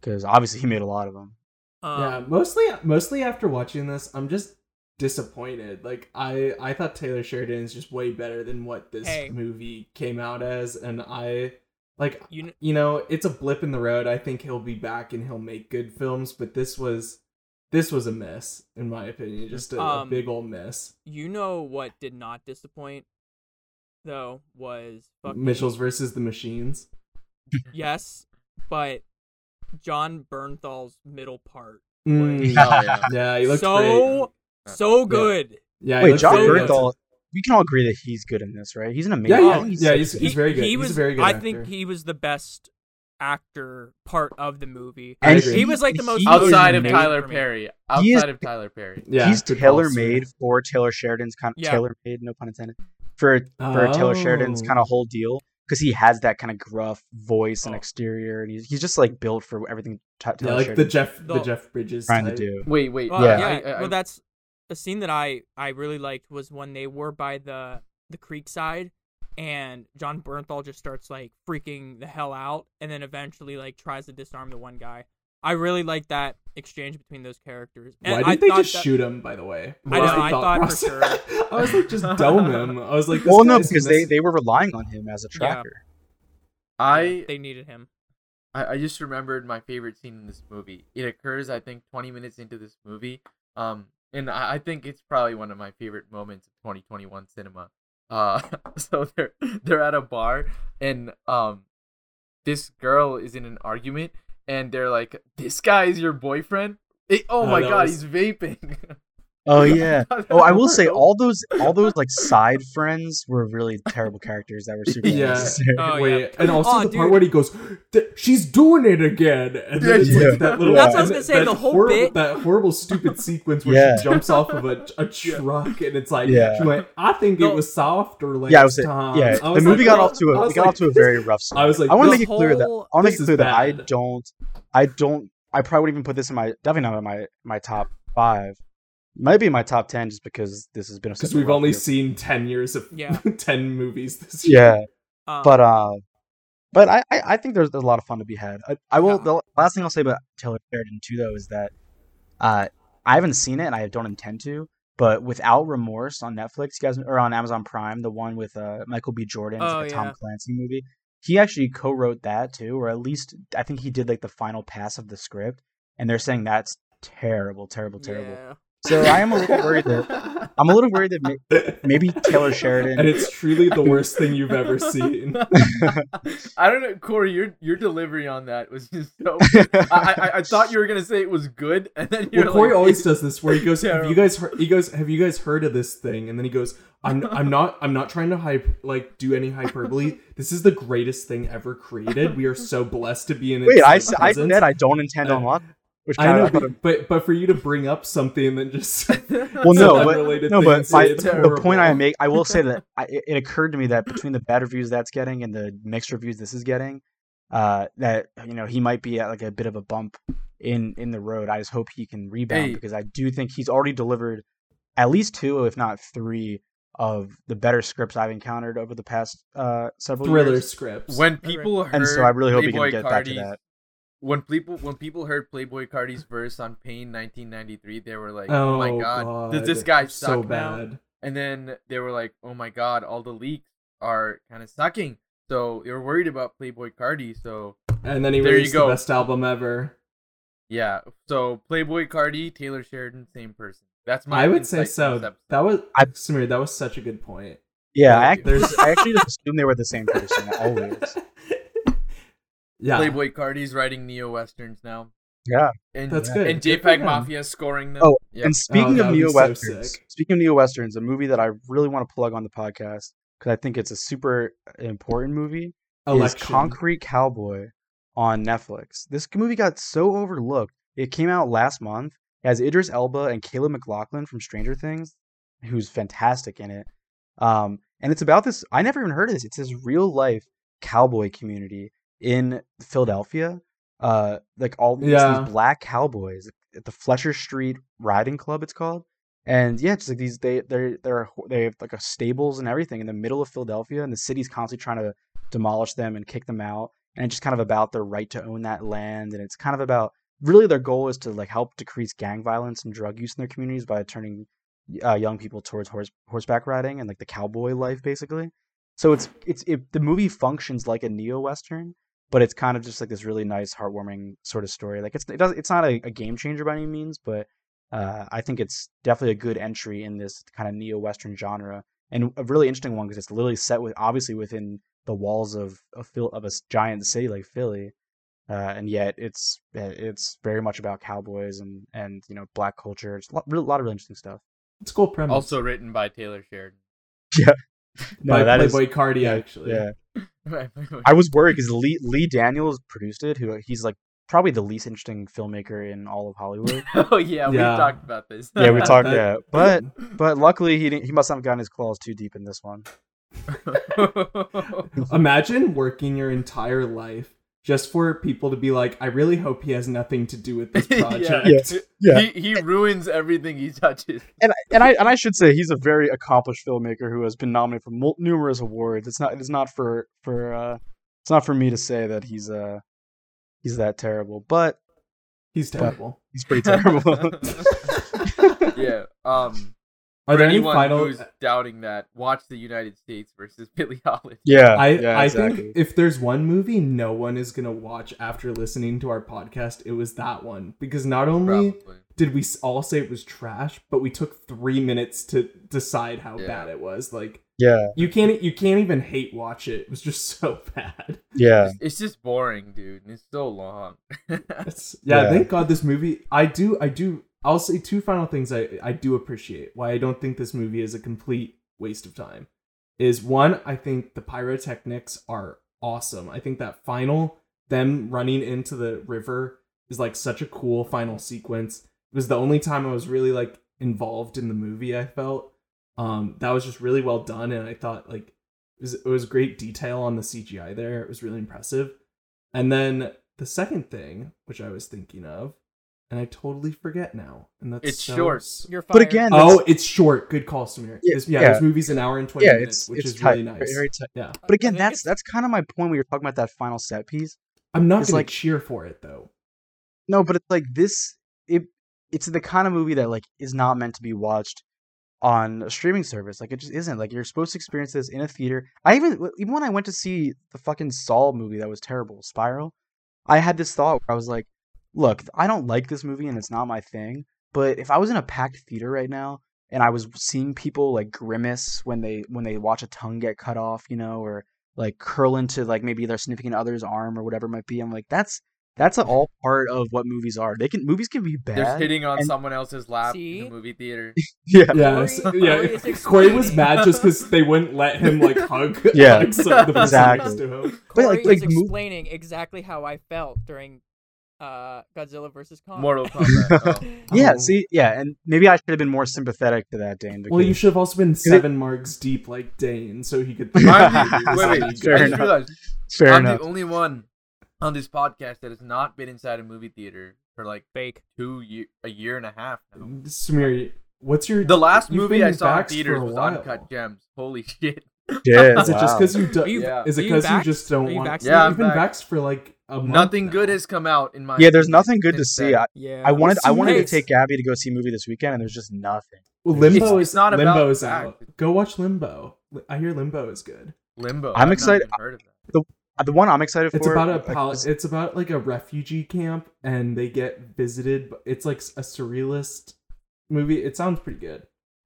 S1: because obviously he made a lot of them.
S2: Um,
S3: yeah, mostly mostly after watching this, I'm just disappointed. Like I I thought Taylor Sheridan is just way better than what this
S2: Hey.
S3: movie came out as, and I like
S2: You kn-
S3: you know it's a blip in the road. I think he'll be back and he'll make good films, but this was this was a miss in my opinion, just a, a
S2: Um,
S3: big old miss.
S2: you know what did not disappoint though was fucking
S3: Mitchell's versus the Machines.
S2: yes, but Jon Bernthal's middle part.
S3: Mm,
S4: Oh, yeah.
S3: yeah, he looked
S2: so
S3: great.
S2: so good.
S3: Yeah, he
S1: Wait, Jon
S2: so
S3: great.
S2: good.
S1: Bernthal. We can all agree that he's good in this, right? He's an amazing.
S3: Yeah,
S1: I
S3: yeah,
S1: think
S3: yeah. He's, he's very good.
S2: He
S3: he's
S2: was,
S3: a very good.
S2: I
S3: actor.
S2: think he was the best actor part of the movie.
S1: And
S3: agree.
S2: He was like the most
S4: Outside of Tyler. Perry.
S1: He is-
S4: Outside of Tyler Perry.
S3: Yeah,
S1: he's tailor made for Taylor Sheridan's kind of
S2: Yeah.
S1: tailor made, no pun intended, for for Taylor Sheridan's
S3: Oh.
S1: kind of whole deal because he has that kind of gruff voice and
S2: Oh.
S1: exterior, and he's he's just like built for everything. Ta-
S3: Yeah,
S1: Taylor
S3: like the Jeff, the
S2: The-
S3: Jeff Bridges
S1: trying to do.
S4: Wait, wait.
S2: Oh, well,
S1: Yeah.
S2: yeah.
S4: I- I-
S2: well, that's a scene that I I really liked was when they were by the the creek side, and Jon Bernthal just starts like freaking the hell out, and then eventually like tries to disarm the one guy. I really like that exchange between those characters. And
S3: Why didn't they just
S2: that-
S3: shoot him? By the way,
S2: I
S3: What was
S2: know,
S3: the
S2: I
S3: thought
S2: thought for
S3: process? I was like, just dome him. I was like, this
S1: Well, no, because they, they were relying on him as a
S2: Yeah.
S1: tracker.
S4: I
S2: They needed him.
S4: I, I just remembered my favorite scene in this movie. It occurs, I think, 20 minutes into this movie. Um, and I, I think it's probably one of my favorite moments of 2021 cinema. Uh, so they're they're at a bar, and um, this girl is in an argument, and they're like, "This guy is your boyfriend." It, oh my god,
S3: was-
S4: he's vaping.
S1: Oh yeah. Oh, I will say all those all those like side friends were really terrible characters that were super
S3: Yeah.
S1: unnecessary.
S2: Oh,
S3: Wait,
S2: yeah.
S3: and also
S2: Oh,
S3: the part where he goes, "She's doing it again," and then it's
S1: Yeah.
S3: like that little.
S1: That's what
S2: I was gonna say,
S3: that
S2: the whole
S3: horrible,
S2: bit-
S3: that horrible, stupid sequence where
S1: Yeah.
S3: she jumps off of a, a truck, and it's like,
S1: Yeah.
S3: she went, "I think
S2: No.
S3: it was softer last
S1: Yeah, I was
S3: time."
S1: yeah.
S3: I
S1: The movie
S3: like,
S1: got off to
S3: I
S1: a
S3: was
S1: it got
S3: like,
S1: off to a very rough start.
S3: I was like,
S1: I want to make it clear that I want to make
S3: this
S1: clear that I don't I don't I probably wouldn't even put this in my definitely not in my my top five. Might be in my top ten just because this has been a
S3: because we've only
S1: year.
S3: seen ten years of
S2: Yeah.
S3: ten movies this year.
S1: yeah.
S2: Um,
S1: but uh but I, I I think there's, there's a lot of fun to be had. I, I will
S2: Yeah.
S1: the last thing I'll say about Taylor Sheridan too though is that uh I haven't seen it and I don't intend to, but without remorse on Netflix, you guys or on Amazon Prime, the one with uh, Michael B. Jordan, it's
S2: Oh,
S1: like a Tom. Clancy movie. He actually co-wrote that too, or at least I think he did like the final pass of the script, and they're saying that's terrible, terrible, terrible.
S2: Yeah.
S1: So I am a little worried that I'm a little worried that may- maybe Taylor Sheridan.
S3: and it's truly the worst thing you've ever seen.
S4: I don't know, Corey. Your your delivery on that was just so. I, I I thought you were gonna say it was good, and then you're
S3: Well, Corey
S4: like,
S3: always does this, where he goes, "Have you guys heard?" He goes, "Have you guys heard of this thing?" And then he goes, "I'm, I'm not, I'm not trying to hype, like, do any hyperbole. This is the greatest thing ever created. We are so blessed to be in it."
S1: Wait, I, s- I said I don't intend on watching. Which
S3: I
S1: kind
S3: know,
S1: of
S3: but, but but for you to bring up something and then just
S1: well, no, but,
S3: unrelated
S1: no, but
S3: and
S1: my, the point I make, I will say that I, it it occurred to me that between the bad reviews that's getting and the mixed reviews this is getting, uh, that you know he might be at like a bit of a bump in in the road. I just hope he can rebound
S4: Hey.
S1: because I do think he's already delivered at least two, if not three, of the better scripts I've encountered over the past uh several
S3: thriller
S1: years.
S3: scripts.
S4: when people heard
S1: And so I really hope he can
S4: Playboi
S1: get back to that.
S4: When people when people heard Playboi Carti's verse on Pain 1993, they were like, "Oh, my oh, god, does this guy
S3: so
S4: suck now?"
S3: bad?
S4: And then they were like, "Oh my god, all the leaks are kind of sucking." So they were worried about Playboi Carti. So
S3: And then he
S4: There you
S3: released the best album ever.
S4: yeah, so Playboi Carti, Taylor Sheridan, same person. That's my.
S3: I would say so. That was
S1: I-
S3: Samir. That was such a good point.
S1: Yeah, I,
S3: Thank
S1: there's, I actually just assumed they were the same person always.
S3: yeah,
S4: Playboi Carti's writing neo westerns now.
S1: Yeah.
S4: and
S3: That's good.
S4: and
S3: Good for
S4: JPEG
S3: him.
S4: Mafia is scoring them.
S1: Oh,
S4: Yep.
S1: And speaking
S3: that
S1: of neo westerns,
S3: sick.
S1: speaking of neo westerns, a movie that I really want to plug on the podcast because I think it's a super important movie is Concrete Cowboy on Netflix. This movie got so overlooked. It came out last month. It has Idris Elba and Caleb McLaughlin from Stranger Things, who's fantastic in it. Um, and it's about this. I never even heard of this. It's this real life cowboy community in Philadelphia. Uh, like all these,
S3: Yeah.
S1: these black cowboys at the Fletcher Street Riding Club. It's called. And yeah, just like these, they they're they're they have like a stables and everything in the middle of Philadelphia, and the city's constantly trying to demolish them and kick them out. And it's just kind of about their right to own that land, and it's kind of about really their goal is to like help decrease gang violence and drug use in their communities by turning uh, young people towards horse horseback riding and like the cowboy life, basically. So it's it's it, the movie functions like a neo western, but it's kind of just like this really nice, heartwarming sort of story. Like it's it does it's not a, a game changer by any means, but uh, I think it's definitely a good entry in this kind of neo western genre and a really interesting one because it's literally set with obviously within the walls of a Phil, of a s- giant city like Philly, uh, and yet it's uh, it's very much about cowboys and and you know black culture. It's a lot, really, lot of really interesting stuff.
S3: It's a cool premise.
S4: Also written by Taylor Sheridan.
S3: by
S1: that is-
S3: Playboi Carti,
S1: yeah,
S3: actually.
S1: yeah. I was worried because Lee Lee Daniels produced it, who he's like probably the least interesting filmmaker in all of Hollywood.
S4: oh yeah, we talked about this.
S1: yeah, we talked.
S3: That-
S1: Yeah, but but luckily he didn't, he must not have gotten his claws too deep in this one.
S3: Imagine working your entire life just for people to be like, I really hope he has nothing to do with this project.
S1: Yes. Yeah.
S4: He he ruins everything he touches.
S1: and and I and I should say he's a very accomplished filmmaker who has been nominated for mul- numerous awards. It's not it's not for for uh it's not for me to say that he's uh he's that terrible, but
S3: He's terrible.
S1: he's pretty terrible.
S4: yeah. Um.
S3: Are there any
S4: anyone
S3: final?
S4: who's doubting that? Watch the United States versus Billie Holiday.
S1: yeah,
S3: I
S1: yeah,
S3: I
S1: exactly.
S3: think if there's one movie no one is gonna watch after listening to our podcast, it was that one because not only
S4: Probably.
S3: did we all say it was trash, but we took three minutes to decide how
S4: Yeah.
S3: bad it was. Like
S1: yeah,
S3: you can't you can't even hate watch it. It was just so bad.
S1: yeah,
S4: It's just boring, dude. and It's so long.
S3: It's, yeah,
S1: Yeah.
S3: thank God this movie. I do, I do. I'll say two final things I I do appreciate. Why I don't think this movie is a complete waste of time is one. I think the pyrotechnics are awesome. I think that final them running into the river is like such a cool final sequence. It was the only time I was really like involved in the movie. I felt um that was just really well done, and I thought like it was it was great detail on the CGI there. It was really impressive. And then the second thing, which I was thinking of, and I totally forget now, and that's
S4: It's
S3: so
S4: short.
S2: You're
S1: but
S2: fired.
S1: again,
S3: Oh, it's short. Good call, Samir.
S1: Yeah,
S3: This, yeah,
S1: yeah.
S3: this movie's an hour and twenty
S1: yeah,
S3: minutes,
S1: it's
S3: which
S1: it's
S3: is
S1: tight,
S3: really nice.
S1: very tight.
S3: yeah,
S1: But again, that's that's kind of my point when you were talking about that final set piece.
S3: I'm not
S1: It's
S3: gonna
S1: like-
S3: cheer for it though.
S1: No, but it's like this. It it's the kind of movie that like is not meant to be watched on a streaming service. Like it just isn't. Like you're supposed to experience this in a theater. I even even when I went to see the fucking Saw movie that was terrible, Spiral, I had this thought where I was like, look, I don't like this movie and it's not my thing, but if I was in a packed theater right now and I was seeing people like grimace when they when they watch a tongue get cut off, you know, or like curl into like maybe their significant other's arm or whatever it might be, I'm like, that's that's all part of what movies are. They can movies can be bad.
S4: They're hitting on
S1: and-
S4: someone else's lap
S2: See?
S4: in the movie theater.
S1: yeah.
S3: Yeah,
S2: Corey-
S3: so-
S2: Corey
S3: yeah.
S2: is
S3: Corey was mad just because they wouldn't let him like hug.
S1: Yeah.
S3: like, so- the
S1: Exactly.
S3: next to him.
S1: But,
S2: Corey
S1: like- like,
S2: is
S1: mo-
S2: explaining exactly how I felt during uh, Godzilla versus Kong.
S4: Mortal Kombat. Oh.
S1: Yeah,
S3: Oh.
S1: see, yeah, and maybe I should have been more sympathetic to that Dane.
S3: Well, you should have also been
S1: it-
S3: seven marks deep like Dane, so he could.
S4: I'm the, wait, wait.
S1: Fair
S4: I just
S1: enough.
S4: realized
S1: Fair
S4: I'm
S1: enough.
S4: the only one on this podcast that has not been inside a movie theater for like
S2: Fake.
S4: two year, a year and a half now.
S3: Samir, what's your
S4: The last movie I saw in
S3: vaxxed
S4: theaters was. Uncut Gems. Holy shit!
S1: Yeah,
S3: Is it just because you? Do-
S2: Are you,
S4: Yeah.
S3: Is it because you
S2: vaxxed?
S3: just don't
S2: you
S3: want?
S2: vaccinated?
S4: Yeah, I'm
S3: you've been
S4: vaxxed.
S3: vaxxed for like a month.
S4: Nothing
S3: now.
S4: good has come out in my.
S1: Yeah, there's nothing good to see. I,
S2: Yeah.
S1: I wanted I wanted to take Gabby to go see a movie this weekend, and there's just nothing.
S3: Well, Limbo
S4: It's-
S3: is
S4: not
S3: Limbo
S4: about
S3: is out. Go watch Limbo. I hear Limbo is good.
S4: Limbo.
S1: I'm
S4: I've not
S1: excited-
S4: even Heard of that.
S1: Uh, The one I'm excited for.
S3: It's about a
S1: like,
S3: it's about like a refugee camp and they get visited. It's like a surrealist movie. It sounds pretty good.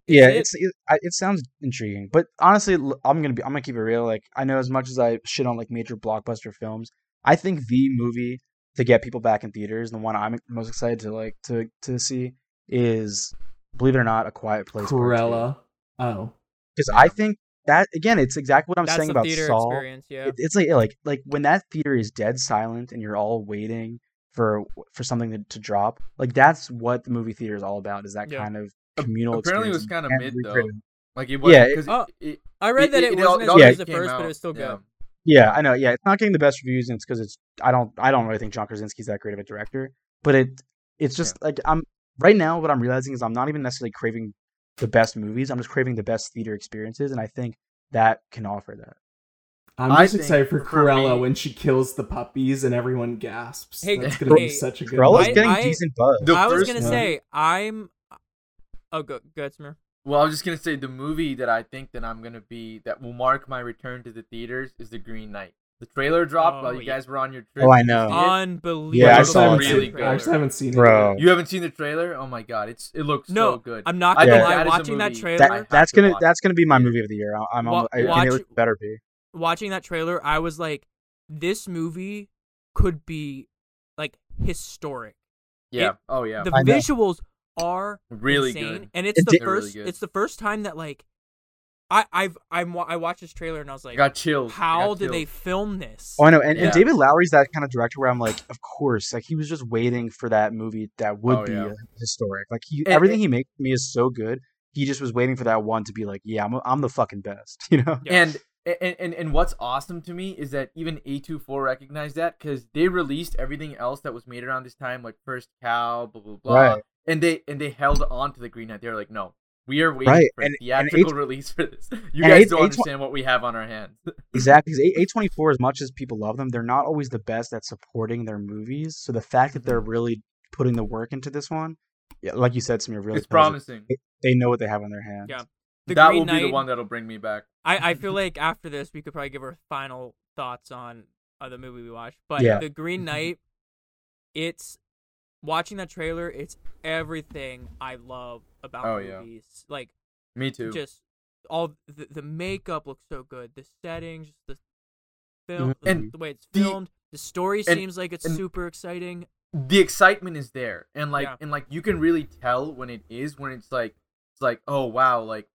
S1: yeah,
S2: it-
S1: it's it, it sounds intriguing, but honestly, i'm gonna be I'm gonna keep it real. Like I know as much as I shit on like major blockbuster films, I think the movie to get people back in theaters, the one I'm most excited to like to to see is, believe it or not, A Quiet Place. Part
S3: Cruella. Oh,
S1: because I think that again, it's exactly what I'm
S2: That's
S1: saying
S2: the
S1: about
S2: theater
S1: Saw.
S2: experience. Yeah.
S1: It, it's like like like when that theater is dead silent and you're all waiting for for something to, to drop. Like that's what the movie theater is all about. Is that
S2: Yeah.
S1: kind of communal? Experience.
S4: Apparently it was kinda mid, though. Like it was.
S1: Yeah,
S4: because
S2: Oh,
S4: it, it,
S2: I read that it,
S4: all-
S2: wasn't as
S4: all
S2: good
S1: Yeah.
S2: as the
S4: came
S2: first, but it was still good.
S4: Yeah.
S1: Yeah, I know. Yeah, it's not getting the best reviews, and it's because it's I don't I don't really think John Krasinski's that great of a director. But it it's just like I'm right now. What I'm realizing is I'm not even necessarily craving the best movies. I'm just craving the best theater experiences, and I think that can offer that.
S3: I'm
S4: I
S3: just excited for
S4: for
S3: Cruella
S4: me-
S3: when she kills the puppies and everyone gasps.
S2: Hey,
S3: That's gonna be such a good.
S1: Cruella's
S2: I-
S1: getting
S2: I-
S1: decent buzz.
S4: The
S2: I was gonna
S3: one-
S2: say I'm. Oh, good, good, Smir.
S4: Well, I was just gonna say the movie that I think that I'm gonna be that will mark my return to the theaters is The Green Knight. The trailer dropped
S2: Oh,
S4: while you
S2: yeah.
S4: guys were on your trip.
S1: Oh, I know.
S2: Unbelievable.
S1: Yeah, I
S3: I,
S1: saw
S3: haven't
S1: it.
S3: seen
S4: Really good.
S3: I actually haven't seen
S1: Bro.
S3: it.
S4: You haven't seen the trailer? Oh my god, it's it looks
S2: No,
S4: so good.
S2: I'm not gonna
S1: think
S2: lie.
S4: that is a
S2: Watching that trailer,
S1: That that's gonna
S4: watch.
S1: that's gonna be my movie of the year. I- I'm
S2: Wa-
S1: almost, I,
S2: watch-
S1: think it better be.
S2: watching that trailer, I was like, this movie could be like historic.
S4: yeah.
S2: it-
S4: oh yeah.
S2: The
S1: I know.
S2: Visuals are
S4: really
S2: insane,
S4: good.
S2: and it's
S1: It
S2: the
S1: did-
S4: They're really
S2: first. it's the first time that like, I I've I'm I watched this trailer and I was
S4: I
S2: like,
S4: got chills.
S2: How
S4: got
S2: did they film this?
S1: Oh, I know, and,
S4: Yeah.
S1: and David Lowery's that kind of director where I'm like, of course, like he was just waiting for that movie that would
S4: Oh,
S1: be
S4: yeah.
S1: historic. Like he,
S4: And-
S1: everything
S4: and-
S1: he makes for me is so good. He just was waiting for that one to be like, yeah, I'm, I'm the fucking best, you know?
S2: Yeah.
S4: And, and and and what's awesome to me is that even A24 recognized that because they released everything else that was made around this time, like First Cow, blah blah blah,
S1: Right.
S4: And they and they held on to the Green Knight. They were like, no, we are waiting
S1: Right,
S4: for
S1: and-
S4: a
S1: and
S4: theatrical
S1: H-
S4: release for this. You guys
S1: H-
S4: don't
S1: H-
S4: understand what we have on our hands.
S1: Exactly. Because A24, as much as people love them, they're not always the best at supporting their movies. So the fact that
S4: Mm-hmm.
S1: they're really putting the work into this one, yeah, like you said, Samir, really
S4: it's
S1: tells you
S4: promising.
S1: they know what they have on their hands.
S2: Yeah. The
S4: that
S2: Green
S4: will be the one that'll bring me back.
S2: I, I feel like after this we could probably give our final thoughts on uh, the movie we watched. But
S1: Yeah.
S2: the Green Knight, it's watching that trailer. It's everything I love about
S4: Oh, yeah.
S2: movies. Like
S4: Me too.
S2: just all the, the makeup looks so good. The settings, just the film,
S1: Mhm.
S4: And
S2: the way it's
S4: the-
S2: filmed. The story
S4: and-
S2: seems like it's
S4: and-
S2: super exciting.
S4: the excitement is there and like
S2: Yeah.
S4: and like you can really tell when it is when it's like it's like oh wow like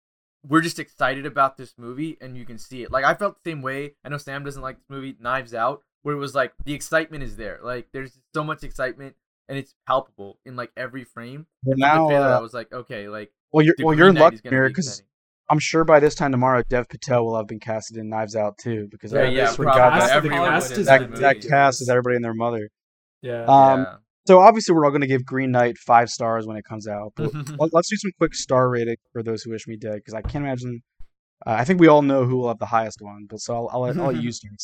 S4: we're just excited about this movie and you can see it like i felt the same way i know sam doesn't like this movie knives out where it was like the excitement is there like there's so much excitement and it's palpable in like every frame
S1: But now,
S4: trailer,
S1: uh,
S4: i was like okay like
S1: well, you're
S4: the
S1: well, you're lucky here because. I'm sure by this time tomorrow, Dev Patel will have been casted in Knives Out too. Because
S4: Yeah,
S1: I
S4: yeah,
S1: forgot
S4: probably.
S1: that,
S4: Everyone
S3: cast is
S1: that,
S4: in
S1: that cast is everybody and their mother.
S3: Yeah.
S1: Um,
S4: yeah.
S1: So obviously, we're all going to give Green Knight five stars when it comes out. But let- let's do some quick star rating for those who wish me dead, because I can't imagine. Uh, I think we all know who will have the highest one, but so I'll, I'll, let, I'll let you start.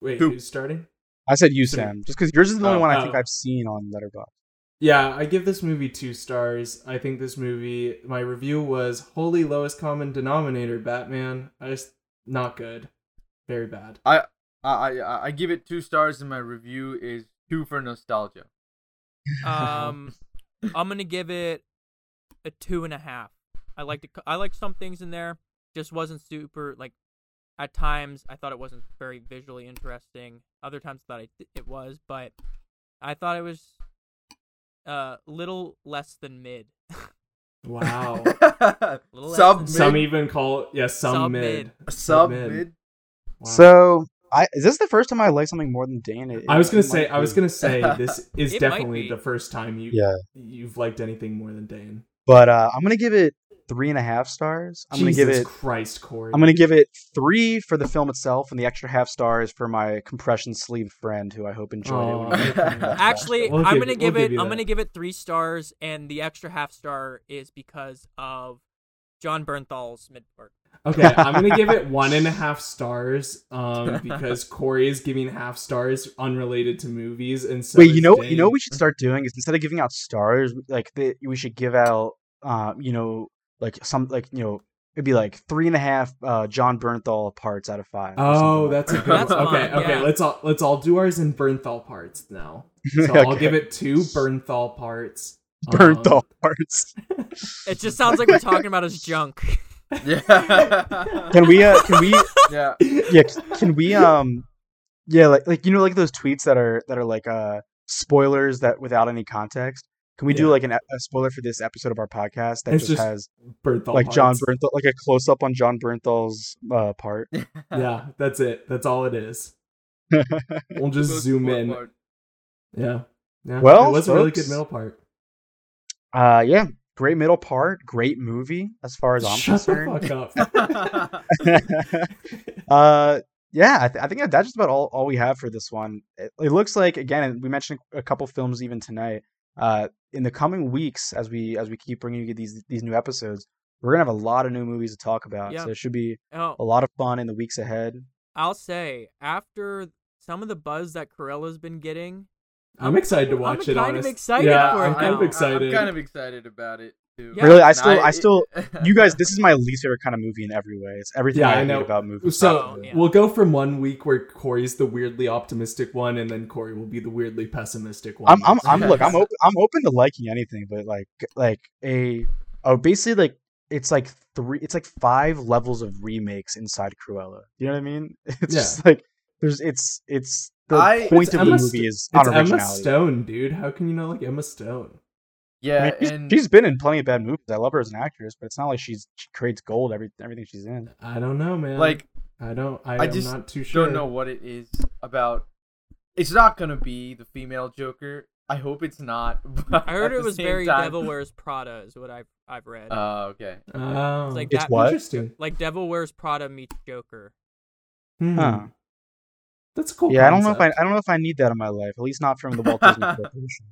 S3: Wait,
S4: Who?
S3: who's starting?
S1: I said you, Sam, just because yours is the only
S3: Oh,
S1: one I
S3: oh.
S1: think I've seen on Letterboxd.
S3: Yeah, I give this movie two stars. I think this movie, my review was holy lowest common denominator. Batman, I just not good, very bad.
S4: I I I give it two stars, and my review is two for nostalgia.
S2: Um, I'm gonna give it a two and a half. I liked it. I liked some things in there. Just wasn't super like. At times, I thought it wasn't very visually interesting. Other times, I thought it, it was, but I thought it was uh little less than mid.
S3: Wow.
S4: Sub
S2: than-
S3: some even call yeah some
S2: Sub
S3: mid.
S2: mid.
S4: Sub
S3: mid.
S4: mid.
S3: Wow.
S1: So, I is this the first time I like something more than Dane? It-
S3: I was gonna
S1: might
S3: say I was gonna say this is definitely the first time you
S1: Yeah,
S3: you've liked anything more than Dane.
S1: but uh, I'm gonna give it three and a half stars. I'm
S3: Jesus
S1: gonna give it.
S3: Christ, Corey.
S1: I'm gonna give it three for the film itself, and the extra half stars for my compression sleeve friend, who I hope enjoyed it. When he-
S3: Aw.
S2: Actually,
S3: We'll
S2: I'm
S3: give-
S2: gonna
S3: we'll
S2: give
S3: give
S2: it. I'm gonna give it three stars, and the extra half star is because of Jon Bernthal's mid part.
S3: Okay, I'm gonna give it one and a half stars, um, because Corey is giving half stars unrelated to movies, and so
S1: Wait, you know, you know, what we should start doing is instead of giving out stars, like the, we should give out, uh, you know, like some, like you know, it'd be like three and a half uh, Jon Bernthal parts out of five.
S3: Oh,
S1: something like
S3: that's a good
S2: That's
S3: one. Okay, okay.
S2: yeah.
S3: Let's all let's all do ours in Bernthal parts now. So I'll give it two Bernthal parts. Um,
S1: Bernthal parts.
S2: It just sounds like we're talking about his junk.
S4: Yeah.
S1: Can we? Uh, can we?
S4: yeah.
S1: Yeah, can we? Um, yeah, like like you know, like those tweets that are that are like uh spoilers that without any context. Can we do like an, a spoiler for this episode of our podcast that
S3: It's
S1: just,
S3: just
S1: has
S3: Bernthal
S1: like Jon
S3: parts.
S1: Bernthal, like a close up on Jon Bernthal's uh, part?
S3: Yeah, that's it. That's all it is. We'll just zoom in.
S4: part.
S3: Yeah. Yeah.
S1: Well,
S3: it was a really good middle part.
S1: Uh, yeah, great middle part, great movie as far as I'm
S3: Shut
S1: concerned.
S3: the fuck up.
S1: uh, yeah, I, th- I think that's just about all, all we have for this one. It, it looks like again, we mentioned a couple films even tonight. Uh, in the coming weeks, as we as we keep bringing you these these new episodes, we're gonna have a lot of new movies to talk about.
S2: Yeah.
S1: So it should be
S2: Oh,
S1: a lot of fun in the weeks ahead.
S2: I'll say after some of the buzz that Cruella's been getting,
S3: I'm excited to watch it.
S2: I'm
S3: watch it.
S2: kind of excited
S3: yeah,
S2: for it
S3: I'm kind of excited.
S4: I'm kind of excited about it too.
S2: Yeah.
S1: Really, I still I still you guys, this is my least favorite kind of movie in every way. It's everything
S3: Yeah,
S1: I,
S3: I know.
S1: about movies.
S3: So
S2: Oh, yeah.
S3: we'll go from one week where Corey's the weirdly optimistic one, and then Corey will be the weirdly pessimistic one.
S1: I'm I'm I'm look I'm open I'm open to liking anything, but like like a oh basically like it's like three it's like five levels of remakes inside Cruella. You know what I mean? It's
S3: Yeah.
S1: just like there's it's it's the
S4: I-
S1: point
S3: It's
S1: of
S3: Emma
S1: the
S3: St-
S1: movie is
S3: It's Emma
S1: unoriginality.
S3: Stone, dude. How can you not like Emma Stone?
S4: Yeah,
S1: I mean, she's,
S4: and
S1: she's been in plenty of bad movies. I love her as an actress, but it's not like she's she creates gold every everything she's in.
S3: I don't know, man.
S4: like
S3: I don't. I,
S4: I
S3: am
S4: just
S3: not too sure.
S4: don't know what it is about. It's not gonna be the female Joker. I hope it's not.
S2: I heard it was very
S4: time-
S2: Devil Wears Prada is what I've I've read.
S4: Oh, okay.
S3: Oh,
S2: It's like
S1: It's
S2: that
S1: what?
S3: Interesting.
S2: like Devil Wears Prada meets Joker.
S3: Hmm.
S1: Huh.
S3: That's a cool.
S1: yeah, I don't know if I. I don't know if I need that in my life. At least not from the Walt Disney Corporation.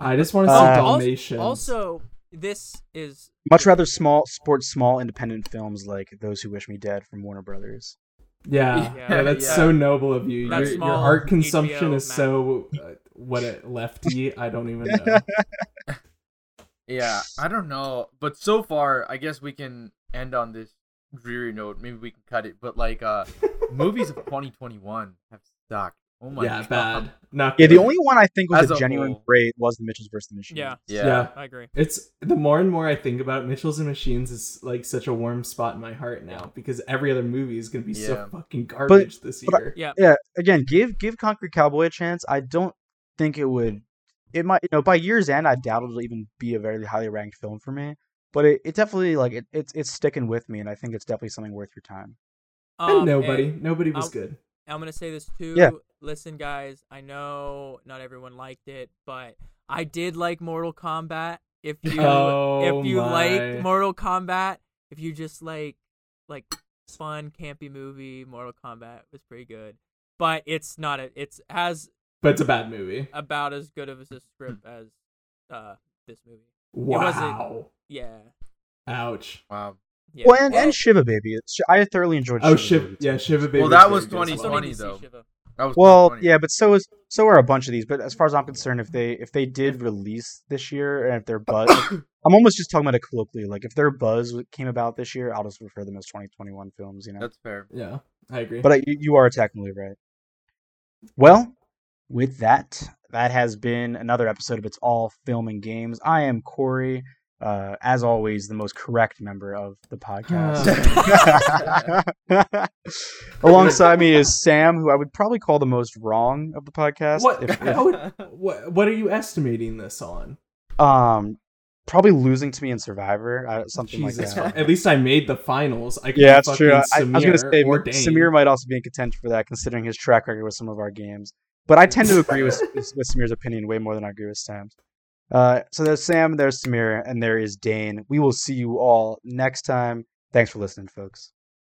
S3: I just want to see
S1: Uh,
S3: Dalmatians.
S2: Also, this is
S1: Much rather small sports small independent films like Those Who Wish Me Dead from Warner Brothers.
S3: yeah,
S2: Yeah.
S3: yeah, that's
S4: Yeah.
S3: so noble of you. Your, your art consumption
S2: HBO
S3: is
S2: Max.
S3: so uh, what a lefty. I don't even know.
S4: Yeah, I don't know, but so far, I guess we can end on this dreary note. Maybe we can cut it, but like, uh, movies of 2021 have sucked. Oh my
S3: yeah,
S4: god.
S3: bad. Not
S1: Yeah, the only one I think was
S4: As
S1: a
S4: a
S1: genuine
S4: whole.
S1: great was the Mitchells versus the Machines.
S2: yeah,
S4: Yeah.
S3: Yeah.
S2: I agree.
S3: It's the more and more I think about it, Mitchells and Machines is like such a warm spot in my heart now because every other movie is gonna be so fucking garbage this
S1: but I-
S3: year.
S2: Yeah.
S1: Yeah, again, give give Concrete Cowboy a chance. I don't think it would. It might, you know, by year's end, I doubt it'll even be a very highly ranked film for me. But it, it definitely like it, it's it's sticking with me, and I think it's definitely something worth your time.
S3: and
S2: Um,
S3: nobody,
S2: and
S3: nobody was
S2: I'll-
S3: good.
S2: I'm gonna say this too.
S1: Yeah.
S2: Listen, guys, I know not everyone liked it, but I did like Mortal Kombat. If you
S3: Oh
S2: if you
S3: my.
S2: like Mortal Kombat, if you just like like fun campy movie, Mortal Kombat was pretty good. But it's not a it's has
S3: But it's a bad movie.
S2: about as good of a script as uh this movie.
S3: Wow.
S2: Yeah.
S3: Ouch.
S4: Wow.
S2: Yeah.
S1: Well, and, and Shiva Baby. It's, I thoroughly enjoyed.
S3: Oh,
S1: Shiva
S3: Shiv.
S1: Baby,
S3: Yeah. Shiva Baby.
S4: Well, that was
S3: good.
S4: 20
S2: I still need to
S4: 20
S2: see
S4: though. That was
S1: Well, yeah, but so is so are a bunch of these. But as far as I'm concerned, if they if they did release this year and if their buzz, I'm almost just talking about it colloquially. Like if their buzz came about this year, I'll just refer them as 2021 films. You know.
S4: That's fair.
S3: Yeah, I agree.
S1: But uh, you, you are technically right. Well, with that, that has been another episode of It's All Film and Games. I am Corey, uh, as always, the most correct member of the podcast. Alongside me is Sam, who I would probably call the most wrong of the podcast.
S3: what,
S1: If,
S3: how would- what? What are you estimating this on?
S1: um, probably losing to me in Survivor, uh, something
S3: Jesus,
S1: like that.
S3: at least I made the finals. I
S1: Yeah, that's true. I, I was gonna
S3: Samir
S1: say
S3: or
S1: Samir might also be in contention for that, considering his track record with some of our games. But I tend to agree with, with, with Samir's opinion way more than I agree with Sam's. Uh, so there's Sam, there's Samir, and there is Dane. We will see you all next time. Thanks for listening, folks.